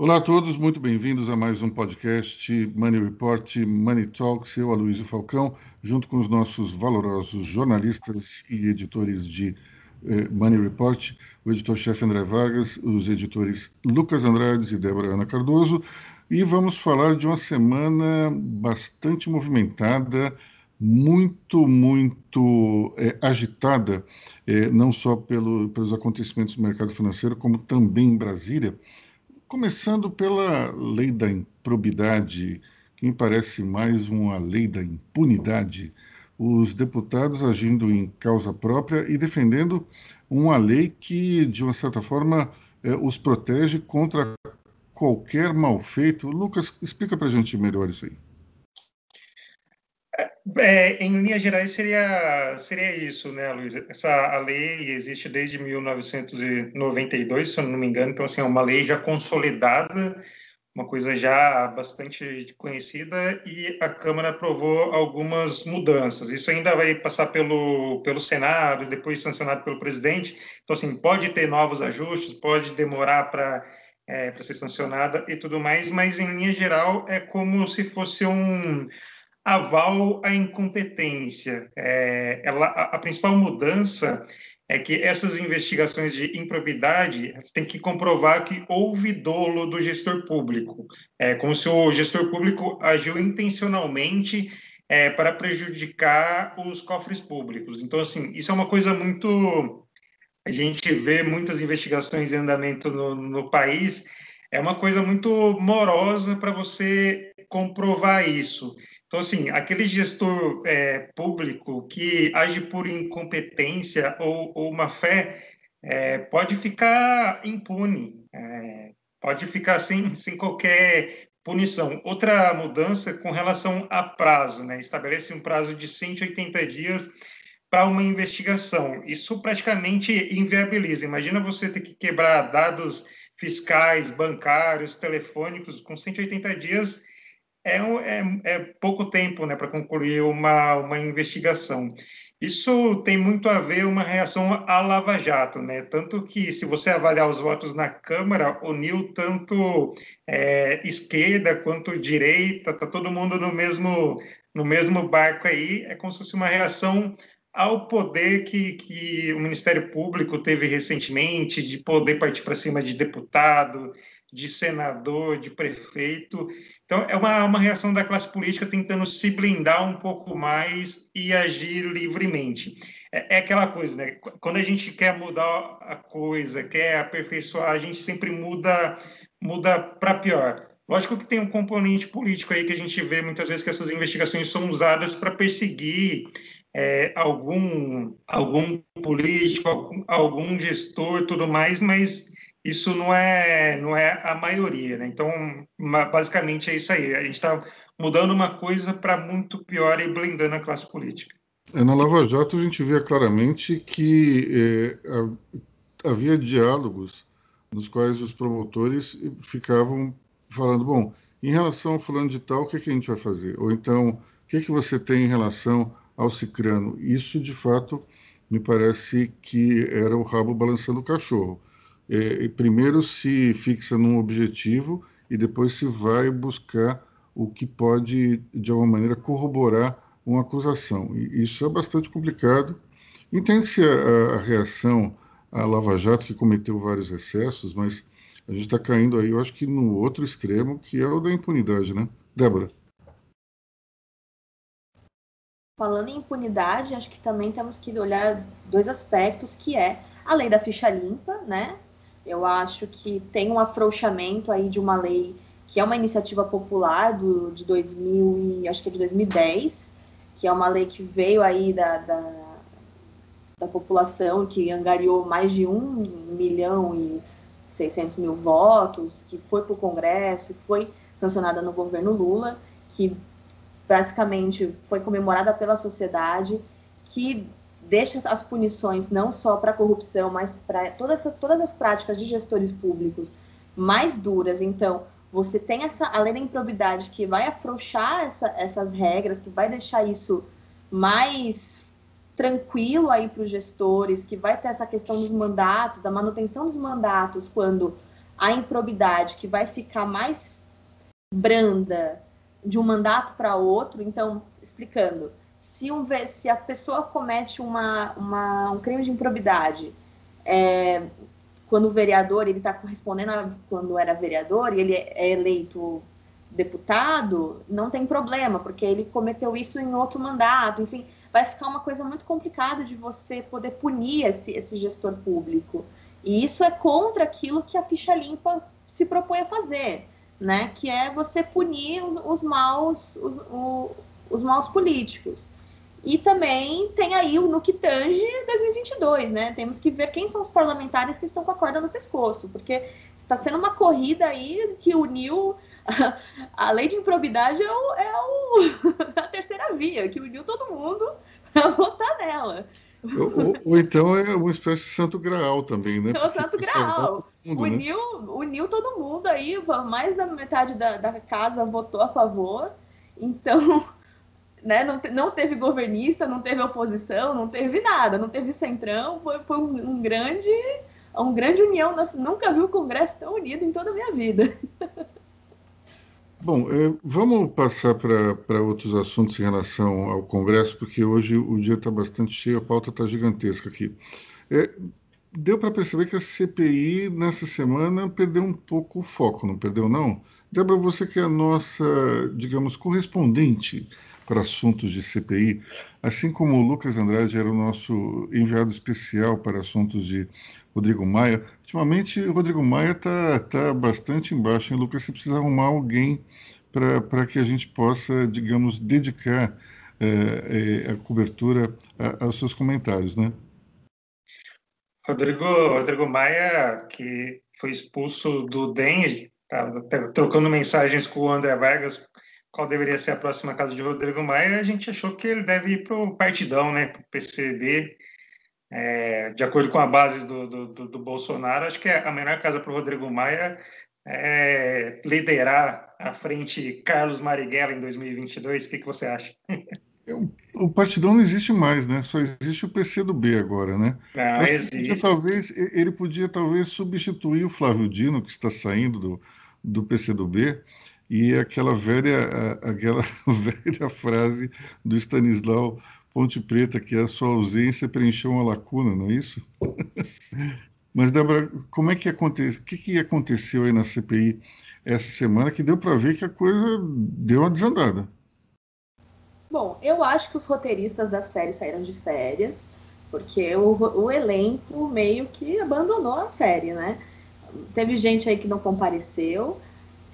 Olá a todos, muito bem-vindos a mais um podcast Money Report, Money Talks. Eu, Aloysio Falcão, junto com os nossos valorosos jornalistas e editores de eh, Money Report, o editor-chefe André Vargas, os editores Lucas Andrades e Débora Ana Cardoso, e vamos falar de uma semana bastante movimentada, muito, muito é, agitada, é, não só pelo, pelos acontecimentos do mercado financeiro, como também em Brasília. Começando pela lei da improbidade, que me parece mais uma lei da impunidade. Os deputados agindo em causa própria e defendendo uma lei que, de uma certa forma, eh, os protege contra qualquer mal feito. Lucas, explica para a gente melhor isso aí. É, em linhas gerais, seria, seria isso, né, Luiz? Essa a lei existe desde 1992, se eu não me engano, então, assim, é uma lei já consolidada, uma coisa já bastante conhecida, e a Câmara aprovou algumas mudanças. Isso ainda vai passar pelo, pelo Senado, depois sancionado pelo presidente. Então, assim, pode ter novos ajustes, pode demorar para é, para ser sancionada e tudo mais, mas, em linha geral, é como se fosse um aval à incompetência. É, ela, a, a, principal mudança é que essas investigações de improbidade têm que comprovar que houve dolo do gestor público, é como se o gestor público agiu intencionalmente é, para prejudicar os cofres públicos. Então, assim, isso é uma coisa muito a gente vê muitas investigações em andamento no, no país, é uma coisa muito morosa para você comprovar isso. Então, assim, aquele gestor é, público que age por incompetência ou, ou má fé é, pode ficar impune, é, pode ficar sem, sem qualquer punição. Outra mudança com relação a prazo, né? estabelece um prazo de 180 dias para uma investigação. Isso praticamente inviabiliza. Imagina você ter que quebrar dados fiscais, bancários, telefônicos com 180 dias é, é, é pouco tempo né, para concluir uma, uma investigação. Isso tem muito a ver uma reação à Lava Jato, né? Tanto que, se você avaliar os votos na Câmara, uniu tanto é, esquerda quanto direita, tá todo mundo no mesmo no mesmo barco aí. É como se fosse uma reação ao poder que, que o Ministério Público teve recentemente, de poder partir para cima de deputado, de senador, de prefeito. Então, é uma, uma reação da classe política tentando se blindar um pouco mais e agir livremente. É, é aquela coisa, né? Quando a gente quer mudar a coisa, quer aperfeiçoar, a gente sempre muda, muda para pior. Lógico que tem um componente político aí que a gente vê muitas vezes que essas investigações são usadas para perseguir é, algum, algum político, algum, algum gestor tudo mais, mas isso não é, não é a maioria, né? Então, basicamente é isso aí. A gente está mudando uma coisa para muito pior e blindando a classe política. É, na Lava Jato a gente via claramente que é, havia diálogos nos quais os promotores ficavam falando, bom, em relação ao fulano de tal, o que, é que a gente vai fazer? Ou então, o que, é que você tem em relação ao cicrano? Isso, de fato, me parece que era o rabo balançando o cachorro é, primeiro se fixa num objetivo e depois se vai buscar o que pode, de alguma maneira, corroborar uma acusação. E isso é bastante complicado. Entende-se a, a, reação à Lava Jato, que cometeu vários excessos, mas a gente está caindo aí, eu acho que no outro extremo, que é o da impunidade, né? Débora. Falando em impunidade, acho que também temos que olhar dois aspectos, que é a lei da ficha limpa, né? Eu acho que tem um afrouxamento aí de uma lei que é uma iniciativa popular do, de 2000 e acho que é de 2010, que é uma lei que veio aí da, da, da população, que angariou mais de um milhão e 600 mil votos, que foi para o Congresso, que foi sancionada no governo Lula, que basicamente foi comemorada pela sociedade, que deixa as punições não só para corrupção, mas para todas, todas as práticas de gestores públicos mais duras. Então, você tem essa, além da improbidade, que vai afrouxar essa, essas regras, que vai deixar isso mais tranquilo aí para os gestores, que vai ter essa questão dos mandatos, da manutenção dos mandatos, quando a improbidade que vai ficar mais branda de um mandato para outro. Então, explicando, se, um, se a pessoa comete uma, uma, um crime de improbidade, é, quando o vereador ele está correspondendo a quando era vereador e ele é eleito deputado, não tem problema, porque ele cometeu isso em outro mandato, enfim, vai ficar uma coisa muito complicada de você poder punir esse, esse gestor público. E isso é contra aquilo que a ficha limpa se propõe a fazer, né? Que é você punir os, os maus, os, os maus políticos. E também tem aí o no que tange 2022, né? Temos que ver quem são os parlamentares que estão com a corda no pescoço, porque está sendo uma corrida aí que uniu a lei de improbidade é, o, é o, a terceira via, que uniu todo mundo para votar nela. Ou, ou, então é uma espécie de santo graal também, né? É o santo graal. Mundo, né? uniu, né? uniu todo mundo aí, mais da metade da, da casa votou a favor. Então, né, não, não teve governista, não teve oposição, não teve nada, não teve centrão, foi, foi um, um grande, um grande união. Nunca vi o Congresso tão unido em toda a minha vida. Bom, é, vamos passar para outros assuntos em relação ao Congresso, porque hoje o dia está bastante cheio, a pauta está gigantesca aqui. É, deu para perceber que a CPI, nessa semana, perdeu um pouco o foco, não perdeu, não? Débora, você que é a nossa, digamos, correspondente para assuntos de CPI, assim como o Lucas Andrade era o nosso enviado especial para assuntos de Rodrigo Maia. Ultimamente, o Rodrigo Maia está tá bastante embaixo, hein, Lucas? Você precisa arrumar alguém para que a gente possa, digamos, dedicar é, é, a cobertura aos seus comentários, né? Rodrigo, Rodrigo Maia, que foi expulso do DEM, estava trocando mensagens com o André Vargas, qual deveria ser a próxima casa de Rodrigo Maia, a gente achou que ele deve ir para o partidão, né, para o PCB, é, de acordo com a base do, do, do, Bolsonaro, acho que a melhor casa para o Rodrigo Maia é liderar a frente Carlos Marighella em 2022. O que, que você acha? É, o partidão não existe mais, né? Só existe o PC do B agora, né? Não, existe. Podia, talvez, ele podia talvez substituir o Flávio Dino, que está saindo do, do PC do B, e aquela velha, aquela velha frase do Stanislau Ponte Preta, que a sua ausência preencheu uma lacuna, não é isso? Mas, Débora, como é que aconteceu? O que, que aconteceu aí na CPI essa semana que deu para ver que a coisa deu uma desandada? Bom, eu acho que os roteiristas da série saíram de férias, porque o, o elenco meio que abandonou a série, né? Teve gente aí que não compareceu,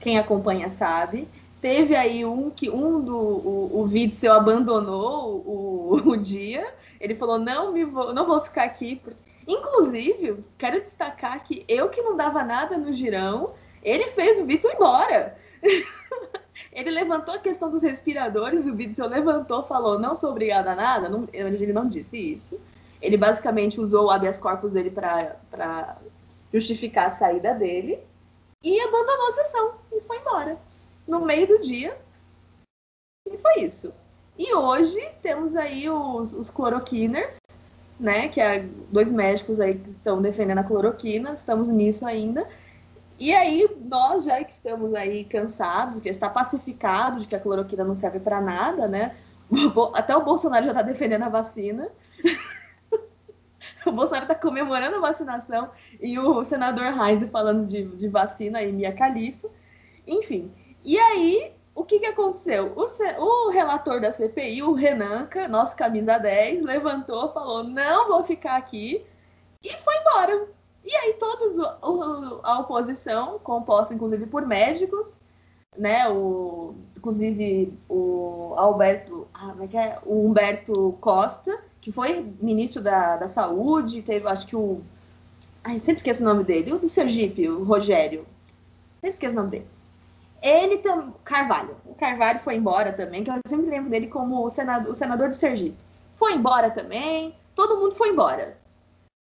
quem acompanha sabe. Teve aí um que um do o, o Witzel abandonou o, o dia. Ele falou: não, me vou, não vou ficar aqui. Inclusive, quero destacar que eu que não dava nada no girão, ele fez o Witzel embora. ele levantou a questão dos respiradores, o Witzel levantou, falou: não sou obrigada a nada. Não, ele não disse isso. Ele basicamente usou o habeas corpus dele para justificar a saída dele e abandonou a sessão e foi embora no meio do dia. E foi isso. E hoje temos aí os, os cloroquiners, né? Que é dois médicos aí que estão defendendo a cloroquina, estamos nisso ainda. E aí, nós já que estamos aí cansados, que está pacificado de que a cloroquina não serve para nada, né? Até o Bolsonaro já está defendendo a vacina. o Bolsonaro está comemorando a vacinação e o senador Heinz falando de, de vacina e Mia Khalifa. Enfim, e aí, o que, que aconteceu? O, o relator da CPI, o Renanca, nosso camisa 10, levantou, falou: não vou ficar aqui, e foi embora. E aí, todos o, a oposição, composta inclusive por médicos, né? O, inclusive o Alberto, ah, é, é o Humberto Costa, que foi ministro da, da Saúde, teve, acho que o. Ai, sempre esqueço o nome dele, o do Sergipe, o Rogério. Sempre esqueço o nome dele. Ele também. Carvalho. O Carvalho foi embora também, que eu sempre lembro dele como o senador, o senador de Sergipe. Foi embora também. Todo mundo foi embora.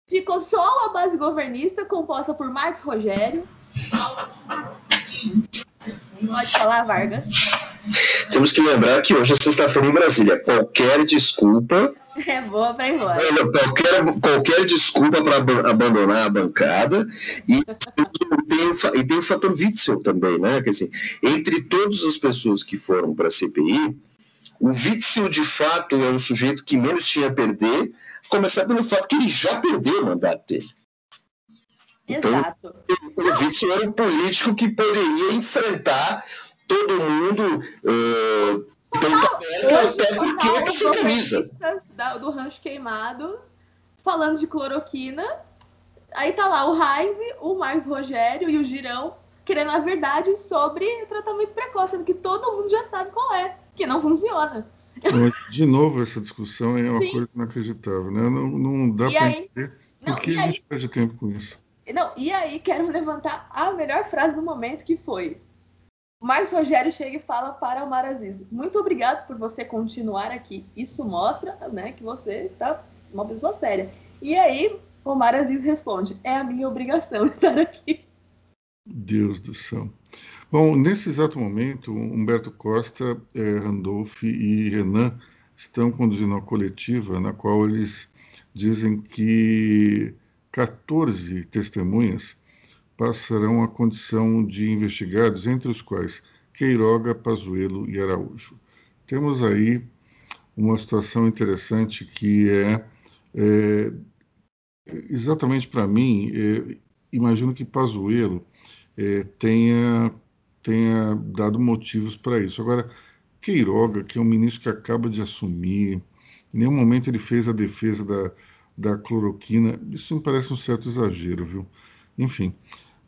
Ficou só a base governista, composta por Marcos Rogério. Pode falar, Vargas. Temos que lembrar que hoje é sexta-feira em Brasília. Qualquer desculpa. É boa para ir embora. Qualquer, qualquer desculpa para abandonar a bancada. E tem, o, e tem o fator Witzel também, né? Quer dizer, entre todas as pessoas que foram para a CPI, o Witzel, de fato, é um sujeito que menos tinha a perder, começar pelo fato que ele já perdeu o mandato dele. Então, Exato. o Witzel era um político que poderia enfrentar todo mundo uh, pelo tabela, até porque é sua camisa. do rancho queimado, falando de cloroquina. Aí tá lá o Raiz, o Mais Rogério e o Girão querendo a verdade sobre tratamento precoce, sendo que todo mundo já sabe qual é, que não funciona. Mas, de novo, essa discussão é uma Sim. coisa inacreditável, né? Não, não dá para entender por que a gente perde tempo com isso. Não, e aí quero levantar a melhor frase do momento que foi Marcos Rogério chega e fala para o Maraziz: Muito obrigado por você continuar aqui. Isso mostra né, que você está uma pessoa séria. E aí, o Maraziz responde: É a minha obrigação estar aqui. Deus do céu. Bom, nesse exato momento, Humberto Costa, eh, Randolph e Renan estão conduzindo uma coletiva na qual eles dizem que 14 testemunhas passarão a condição de investigados, entre os quais Queiroga, Pazuello e Araújo. Temos aí uma situação interessante que é, é exatamente para mim, é, imagino que Pazuello é, tenha, tenha dado motivos para isso. Agora, Queiroga, que é um ministro que acaba de assumir, em nenhum momento ele fez a defesa da, da cloroquina, isso me parece um certo exagero, viu? Enfim,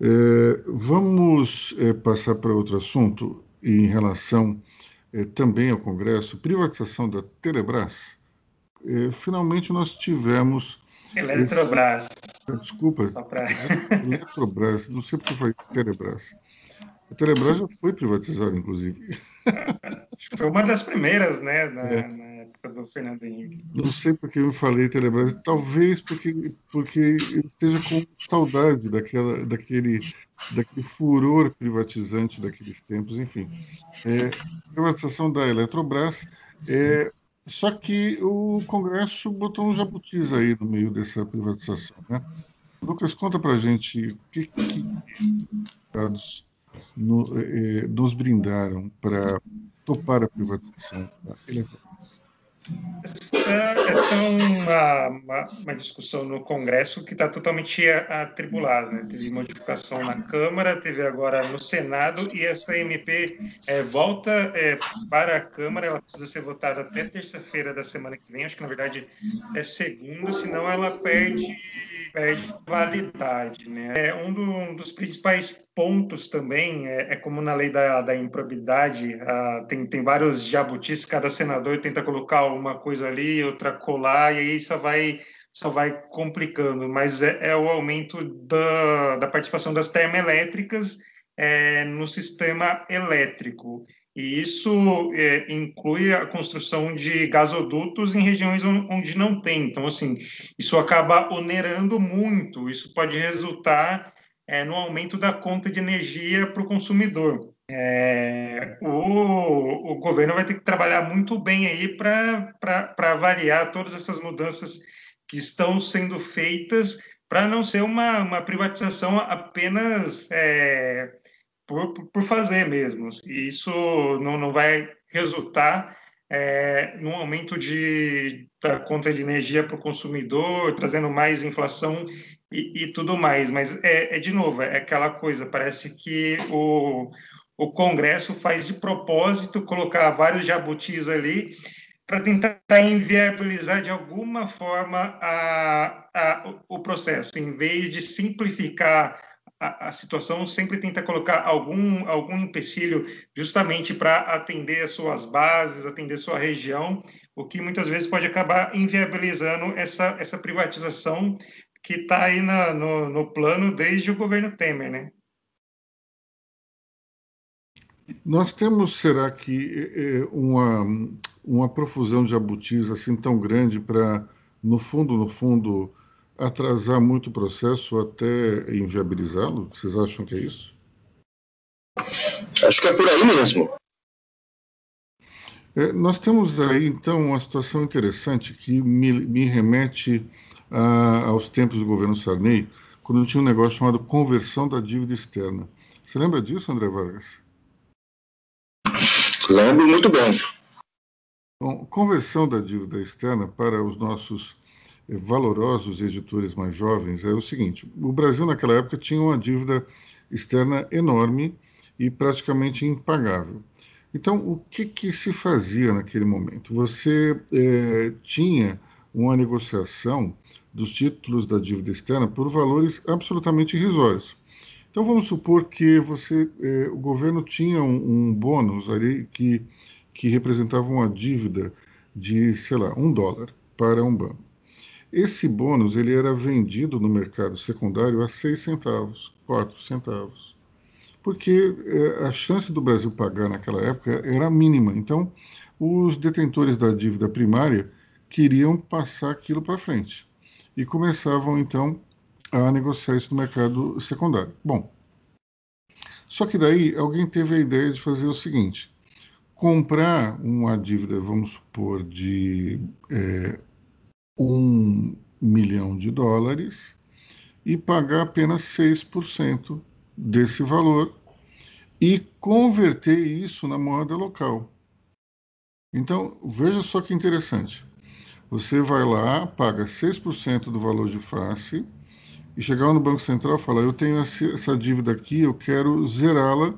é, vamos é, passar para outro assunto em relação é, também ao Congresso, privatização da Telebrás. É, finalmente nós tivemos. Eletrobras. Esse... Desculpa. Pra... Eletrobras, não sei porque foi Telebrás. A Telebrás já foi privatizada, inclusive. Foi uma das primeiras, né, na, é. na época do Fernando Henrique. Não sei porque eu falei Telebrás, talvez porque, porque eu esteja com saudade daquela, daquele, daquele furor privatizante daqueles tempos, enfim. É, privatização da Eletrobras, é, só que o Congresso botou um jabutis aí no meio dessa privatização, né? Lucas, conta pra gente o que, que no, eh, nos brindaram para topar a privatização da Eletrobras. Essa é uma, uma, uma, discussão no Congresso que está totalmente atribulada. Né? Teve modificação na Câmara, teve agora no Senado, e essa MP é, volta é, para a Câmara. Ela precisa ser votada até terça-feira da semana que vem. Acho que, na verdade, é segunda, senão ela perde, perde validade. Né? É um, do, um dos principais pontos também, é, é, como na lei da, da improbidade, uh, tem, tem vários jabutis, cada senador tenta colocar uma coisa ali, outra colar, e aí só vai, só vai complicando, mas é, é o aumento da, da participação das termoelétricas é, no sistema elétrico. E isso é, inclui a construção de gasodutos em regiões onde não tem. Então, assim, isso acaba onerando muito. Isso pode resultar é, no aumento da conta de energia para o consumidor. É, o, o governo vai ter que trabalhar muito bem aí para avaliar todas essas mudanças que estão sendo feitas para não ser uma, uma privatização apenas é, por, por fazer mesmo. E isso não, não vai resultar é, num aumento de, da conta de energia para o consumidor, trazendo mais inflação e, e tudo mais. Mas, é, é, de novo, é aquela coisa, parece que o, o Congresso faz de propósito colocar vários jabutis ali para tentar inviabilizar de alguma forma a, a, o processo, em vez de simplificar a, situação, sempre tenta colocar algum, algum empecilho justamente para atender as suas bases, atender sua região, o que muitas vezes pode acabar inviabilizando essa, essa privatização que está aí na, no, no plano desde o governo Temer, né? Nós temos, será que, é, uma, uma profusão de jabutis assim tão grande para, no fundo, no fundo, atrasar muito o processo até inviabilizá-lo? Vocês acham que é isso? Acho que é por aí mesmo. É, nós temos aí, então, uma situação interessante que me, me remete a, aos tempos do governo Sarney, quando tinha um negócio chamado conversão da dívida externa. Você lembra disso, André Vargas? Lembro muito bem. Bom, conversão da dívida externa para os nossos eh, valorosos editores mais jovens é o seguinte: o Brasil naquela época tinha uma dívida externa enorme e praticamente impagável. Então, o que, que se fazia naquele momento? Você é, tinha uma negociação dos títulos da dívida externa por valores absolutamente irrisórios. Então, vamos supor que você, é, o governo tinha um, um bônus ali que, que representava uma dívida de, sei lá, um dólar para um banco. Esse bônus ele era vendido no mercado secundário a seis centavos, quatro centavos porque é, a chance do Brasil pagar naquela época era mínima. Então, os detentores da dívida primária queriam passar aquilo para frente e começavam então a negociar isso no mercado secundário. Bom, só que daí alguém teve a ideia de fazer o seguinte: comprar uma dívida, vamos supor, de é, um milhão de dólares e pagar apenas 6% desse valor e converter isso na moeda local. Então, veja só que interessante. Você vai lá, paga 6% do valor de face e chegar no Banco Central e falar: Eu tenho essa dívida aqui, eu quero zerá-la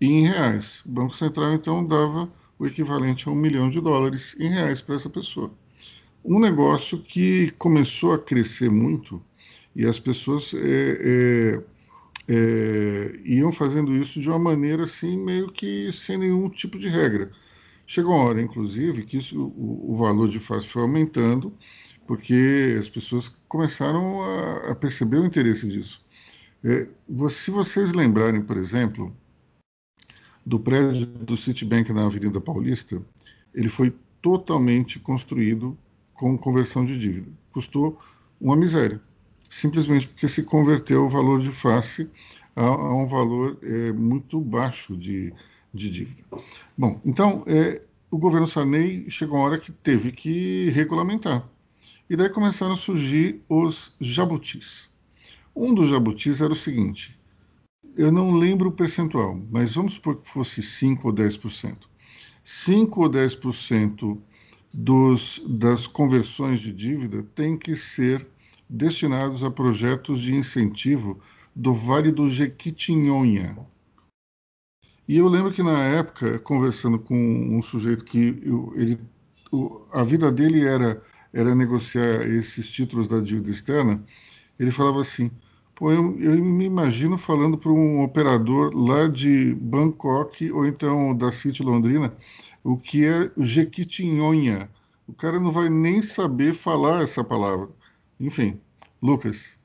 em reais. O Banco Central então dava o equivalente a um milhão de dólares em reais para essa pessoa. Um negócio que começou a crescer muito e as pessoas é, é, é, iam fazendo isso de uma maneira assim, meio que sem nenhum tipo de regra. Chegou uma hora, inclusive, que isso, o, o valor de face foi aumentando, porque as pessoas começaram a, a perceber o interesse disso. É, se vocês lembrarem, por exemplo, do prédio do Citibank na Avenida Paulista, ele foi totalmente construído com conversão de dívida. Custou uma miséria simplesmente porque se converteu o valor de face a, a um valor é, muito baixo de, de dívida. Bom, então, é, o governo Sarney chegou a hora que teve que regulamentar. E daí começaram a surgir os jabutis. Um dos jabutis era o seguinte: eu não lembro o percentual, mas vamos supor que fosse 5 ou 10%. 5 ou 10% dos, das conversões de dívida tem que ser destinados a projetos de incentivo do Vale do Jequitinhonha. E eu lembro que na época, conversando com um sujeito que eu, ele, o, a vida dele era, era negociar esses títulos da dívida externa, ele falava assim: Pô, eu, eu me imagino falando para um operador lá de Bangkok ou então da City Londrina o que é Jequitinhonha. O cara não vai nem saber falar essa palavra. Enfim, Lucas.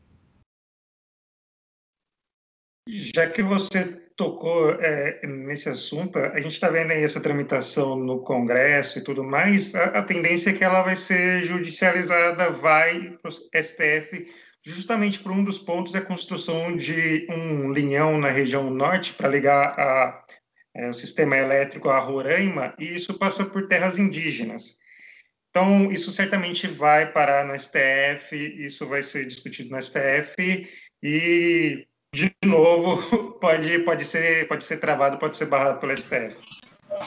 Já que você tocou é, nesse assunto, a gente está vendo aí essa tramitação no Congresso e tudo mais, a, a tendência é que ela vai ser judicializada, vai para o STF, justamente por um dos pontos é a construção de um linhão na região norte para ligar a, é, o sistema elétrico a Roraima, e isso passa por terras indígenas. Então, isso certamente vai parar no STF, isso vai ser discutido no STF e, de novo, pode, pode, ser, pode ser travado, pode ser barrado pelo STF.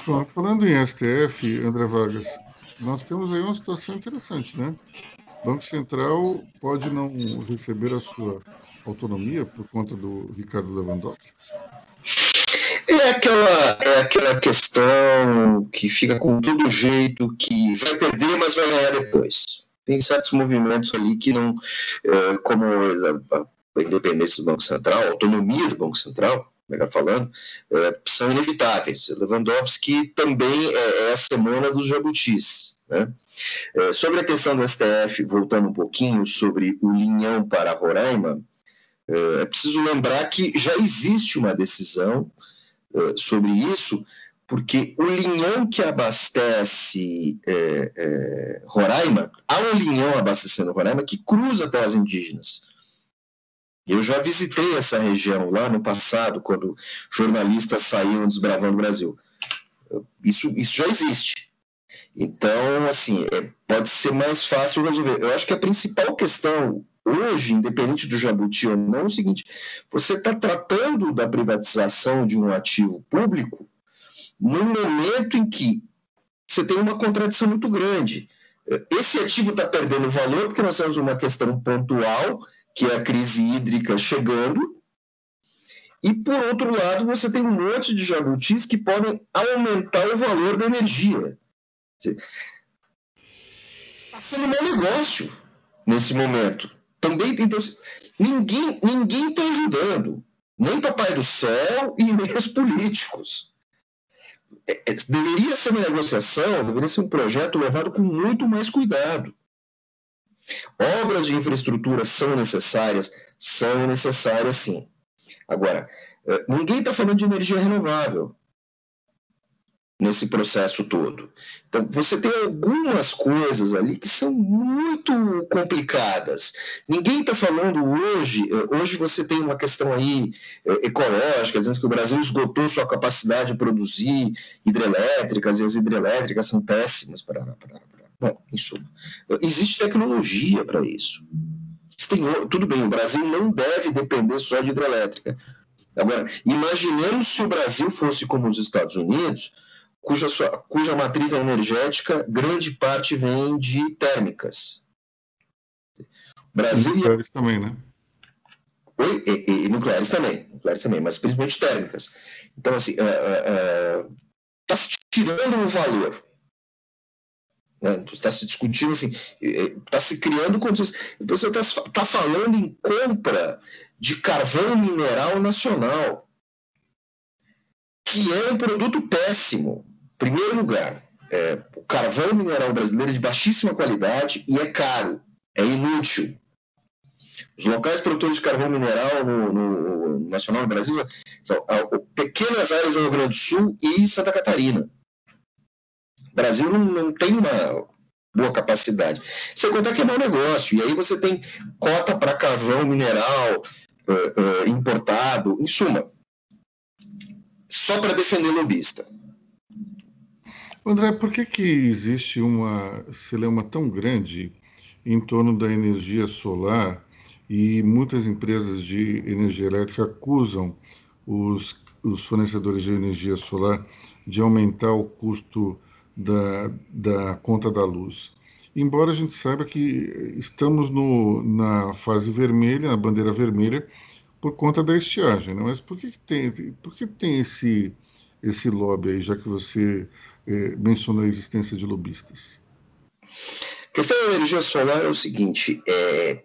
Bom, falando em STF, André Vargas, nós temos aí uma situação interessante, né? O Banco Central pode não receber a sua autonomia por conta do Ricardo Lewandowski? É aquela, é aquela questão que fica com todo jeito, que vai perder, mas vai ganhar depois. Tem certos movimentos ali que não, é, como a independência do Banco Central, a autonomia do Banco Central, melhor falando, é, são inevitáveis. Lewandowski também é, é a semana dos jabutis. Né? É, sobre a questão do STF, voltando um pouquinho sobre o linhão para Roraima, é, é preciso lembrar que já existe uma decisão eh, sobre isso, porque o linhão que abastece Roraima, há um linhão abastecendo Roraima que cruza terras indígenas. Eu já visitei essa região lá no passado, quando jornalistas saíam desbravando o Brasil. Isso, isso já existe. Então, assim, é, pode ser mais fácil resolver. Eu acho que a principal questão hoje, independente do Jabuti ou não, é o seguinte: você está tratando da privatização de um ativo público num momento em que você tem uma contradição muito grande. Esse ativo está perdendo valor porque nós temos uma questão pontual, que é a crise hídrica chegando, e por outro lado, você tem um monte de jabutis que podem aumentar o valor da energia. Está sendo um mau negócio nesse momento. Também. Então, ninguém ninguém está ajudando. Nem Papai do Céu e nem os políticos. É, é, deveria ser uma negociação, deveria ser um projeto levado com muito mais cuidado. Obras de infraestrutura são necessárias? São necessárias sim. Agora, eh, ninguém está falando de energia renovável nesse processo todo. Então, você tem algumas coisas ali que são muito complicadas. Ninguém está falando hoje, eh, hoje você tem uma questão aí eh, ecológica, dizendo que o Brasil esgotou sua capacidade de produzir hidrelétricas, e as hidrelétricas são péssimas para... Bom, isso. Existe tecnologia para isso. Tem, tudo bem, o Brasil não deve depender só de hidrelétrica. Agora, imaginemos se o Brasil fosse como os Estados Unidos, cuja, sua, cuja matriz energética, grande parte vem de térmicas. Brasil nucleares e... também, né? Oi? E, e, nucleares também, nucleares também, mas principalmente térmicas. Então, assim, está uh, uh, uh, se tirando um valor. Né? Está se discutindo assim, está se criando condições. O pessoal está tá falando em compra de carvão mineral nacional, que é um produto péssimo. Primeiro lugar, é, o carvão mineral brasileiro é de baixíssima qualidade e é caro, é inútil. Os locais produtores de carvão mineral no, no nacional no Brasil são pequenas áreas do Rio Grande do Sul e Santa Catarina. O Brasil não, tem uma boa capacidade. Você conta que é mau negócio, e aí você tem cota para carvão mineral uh, uh, importado, em suma, só para defender lobista. André, por que, que existe uma celeuma tão grande em torno da energia solar e muitas empresas de energia elétrica acusam os, os fornecedores de energia solar de aumentar o custo da, da conta da luz? Embora a gente saiba que estamos no, na fase vermelha, na bandeira vermelha, por conta da estiagem, né? mas por que, que tem, por que tem esse, esse lobby aí, já que você é, mencionou a existência de lobistas? A questão da energia solar é o seguinte: é,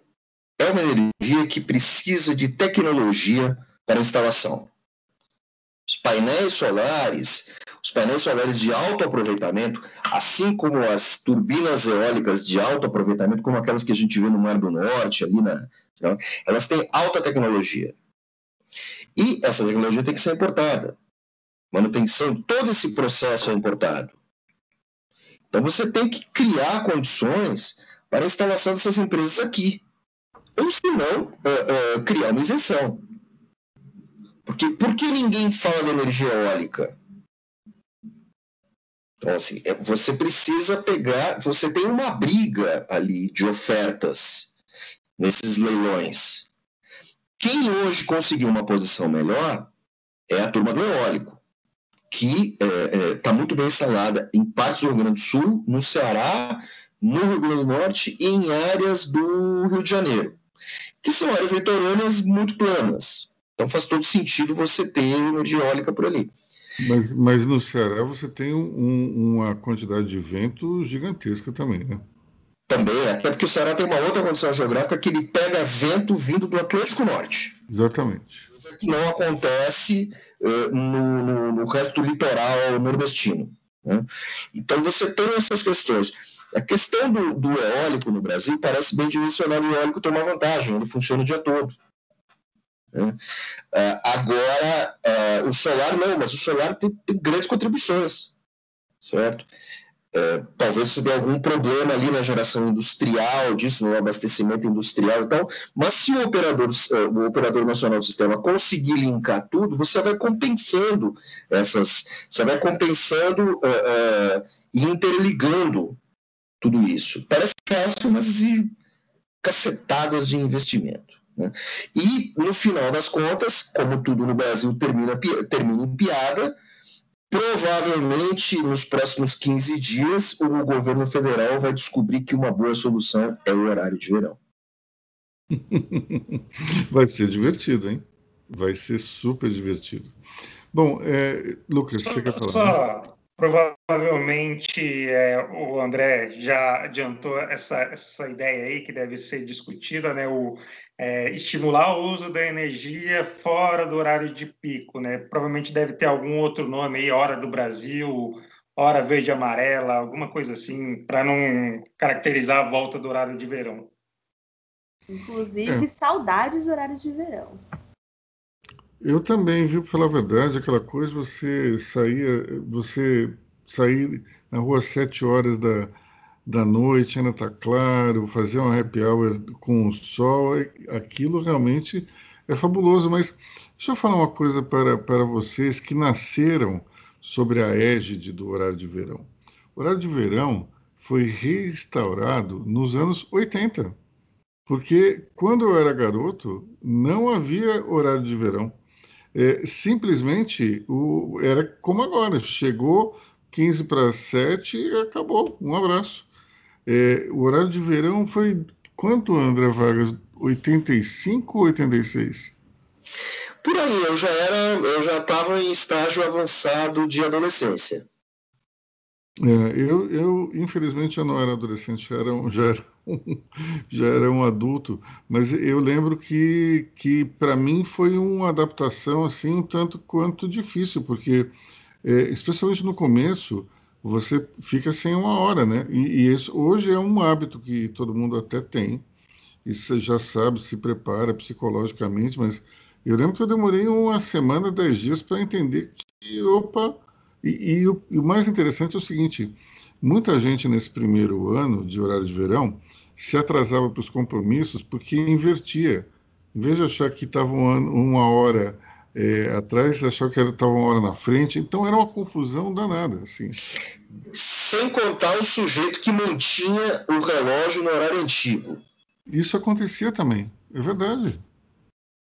é uma energia que precisa de tecnologia para instalação. Os painéis solares, os painéis solares de alto aproveitamento, assim como as turbinas eólicas de alto aproveitamento, como aquelas que a gente vê no Mar do Norte, ali na, elas têm alta tecnologia. E essa tecnologia tem que ser importada manutenção, todo esse processo é importado. Então você tem que criar condições para a instalação dessas empresas aqui. Ou se não, uh, uh, criar uma isenção. Porque por que ninguém fala de energia eólica? Então, assim, é, você precisa pegar. Você tem uma briga ali de ofertas nesses leilões. Quem hoje conseguiu uma posição melhor é a turma do eólico que está é, é, tá muito bem instalada em partes do Rio Grande do Sul, no Ceará, no Rio Grande do Norte e em áreas do Rio de Janeiro, que são áreas litorâneas muito planas. Então faz todo sentido você ter energia eólica por ali. Mas, mas no Ceará você tem um, uma quantidade de vento gigantesca também, né? Também, até porque o Ceará tem uma outra condição geográfica que ele pega vento vindo do Atlântico Norte. Exatamente. Que não acontece uh, no, no, no, resto do litoral nordestino. Né? Então você tem essas questões. A questão do, do eólico no Brasil parece bem dimensionado, o eólico tem uma vantagem, ele funciona o dia todo. Né? Uh, agora, uh, o solar não, mas o solar tem, grandes contribuições, certo? É, talvez você tenha algum problema ali na geração industrial disso, no abastecimento industrial e tal, mas se o operador, o operador nacional do sistema conseguir linkar tudo, você vai compensando essas, você vai compensando e interligando tudo isso. Parece fácil, mas exige cacetadas de investimento. Né? E, no final das contas, como tudo no Brasil termina, termina em piada, provavelmente nos próximos 15 dias o governo federal vai descobrir que uma boa solução é o horário de verão. vai ser divertido, hein? Vai ser super divertido. Bom, é, Lucas, você quer falar? Só, provavelmente é, o André já adiantou essa, essa ideia aí que deve ser discutida, né? O, é, estimular o uso da energia fora do horário de pico, né? Provavelmente deve ter algum outro nome aí, hora do Brasil, hora verde amarela, alguma coisa assim, para não caracterizar a volta do horário de verão. Inclusive, é. saudades do horário de verão. Eu também, viu, pela verdade, aquela coisa, você saía, você sair na rua às sete horas da, da noite, ainda está claro, fazer um happy hour com o sol, aquilo realmente é fabuloso. Mas deixa eu falar uma coisa para, para vocês que nasceram sobre a égide do horário de verão. O horário de verão foi restaurado nos anos 80, porque quando eu era garoto não havia horário de verão. É, simplesmente o, era como agora, chegou 15 para 7 e acabou. Um abraço. É, o horário de verão foi quanto, André Vargas? 85 ou 86? Por aí, eu já era, eu já estava em estágio avançado de adolescência. É, eu, eu, infelizmente, já não era adolescente, já era, um, já, era um, já era um adulto, mas eu lembro que, que para mim foi uma adaptação assim um tanto quanto difícil, porque, é, especialmente no começo, você fica sem uma hora, né? E, e isso hoje é um hábito que todo mundo até tem, e você já sabe, se prepara psicologicamente, mas eu lembro que eu demorei uma semana, dez dias para entender que, opa, e, e, o, e o mais interessante é o seguinte, muita gente nesse primeiro ano de horário de verão se atrasava para os compromissos porque invertia. Em vez de achar que estava uma hora é, atrás, achava que estava uma hora na frente, então era uma confusão danada, assim. Sem contar o sujeito que mantinha o relógio no horário antigo. Isso acontecia também, é verdade.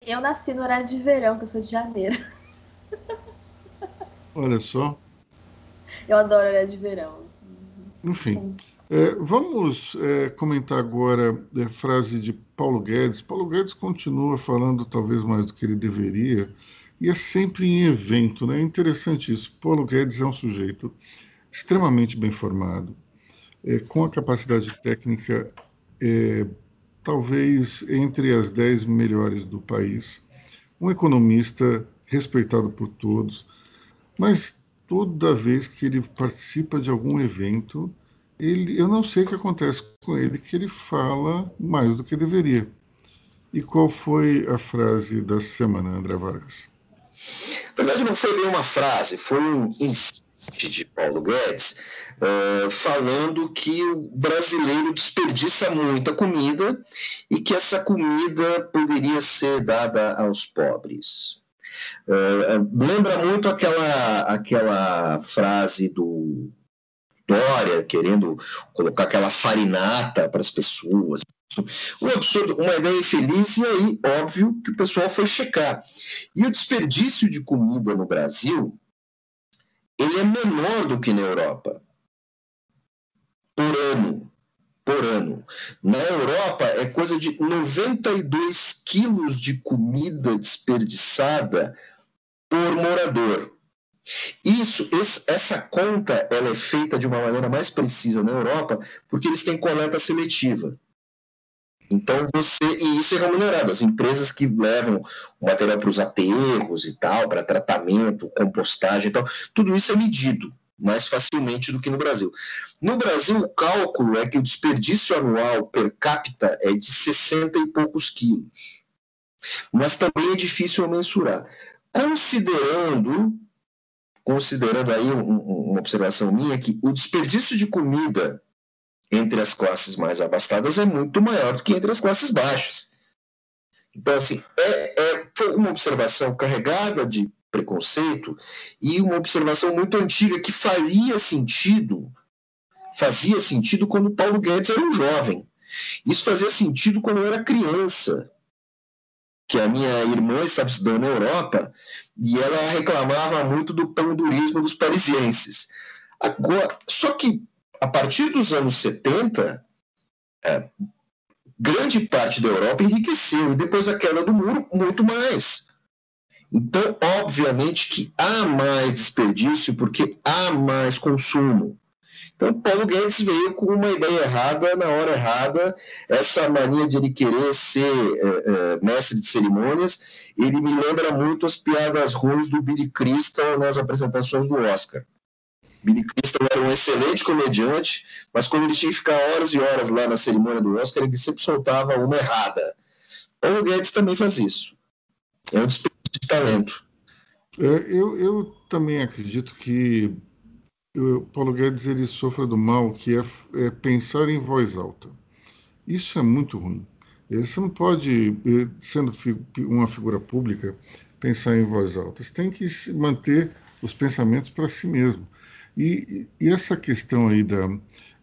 Eu nasci no horário de verão, que eu sou de janeiro. Olha só. Eu adoro horário de verão. Enfim. É, vamos é, comentar agora a é, frase de Paulo Guedes. Paulo Guedes continua falando talvez mais do que ele deveria, e é sempre em evento, né? É interessante isso. Paulo Guedes é um sujeito extremamente bem formado, é, com a capacidade técnica é, talvez entre as dez melhores do país, um economista respeitado por todos, mas toda vez que ele participa de algum evento, ele, eu não sei o que acontece com ele, que ele fala mais do que deveria. E qual foi a frase da semana, André Vargas? Na verdade, não foi nenhuma frase, foi um de Paulo Guedes uh, falando que o brasileiro desperdiça muita comida e que essa comida poderia ser dada aos pobres. Uh, lembra muito aquela, aquela frase do Dória querendo colocar aquela farinata para as pessoas, um absurdo, uma ideia infeliz, e aí, óbvio, que o pessoal foi checar. E o desperdício de comida no Brasil, ele é menor do que na Europa. Por ano. Por ano. Na Europa, é coisa de 92 quilos de comida desperdiçada por morador. Isso, essa conta, ela é feita de uma maneira mais precisa na Europa, porque eles têm coleta seletiva. Então você e isso é remunerado. As empresas que levam o material para os aterros e tal, para tratamento, compostagem e tal, tudo isso é medido mais facilmente do que no Brasil. No Brasil, o cálculo é que o desperdício anual per capita é de 60 e poucos quilos. Mas também é difícil mensurar. Considerando, considerando aí um, uma observação minha, que o desperdício de comida entre as classes mais abastadas é muito maior do que entre as classes baixas. Então, assim, é, é, foi uma observação carregada de preconceito e uma observação muito antiga que faria sentido, fazia sentido quando Paulo Guedes era um jovem. Isso fazia sentido quando eu era criança, que a minha irmã estava estudando na Europa e ela reclamava muito do pandurismo dos parisienses. Agora, só que a partir dos anos 70, é, grande parte da Europa enriqueceu e depois da queda do muro, muito mais. Então, obviamente que há mais desperdício porque há mais consumo. Então, Paulo Guedes veio com uma ideia errada na hora errada, essa mania de ele querer ser é, é, mestre de cerimônias, ele me lembra muito as piadas ruins do Billy Crystal nas apresentações do Oscar. Billy Crystal era um excelente comediante, mas quando ele tinha que ficar horas e horas lá na cerimônia do Oscar, ele sempre soltava uma errada. Paulo Guedes também faz isso. É um desperdício de talento. É, eu, eu também acredito que o Paulo Guedes ele sofre do mal que é, é, pensar em voz alta. Isso é muito ruim. É, você não pode, é, sendo uma figura pública, pensar em voz alta. Você tem que manter os pensamentos para si mesmo. E, e, essa questão aí da,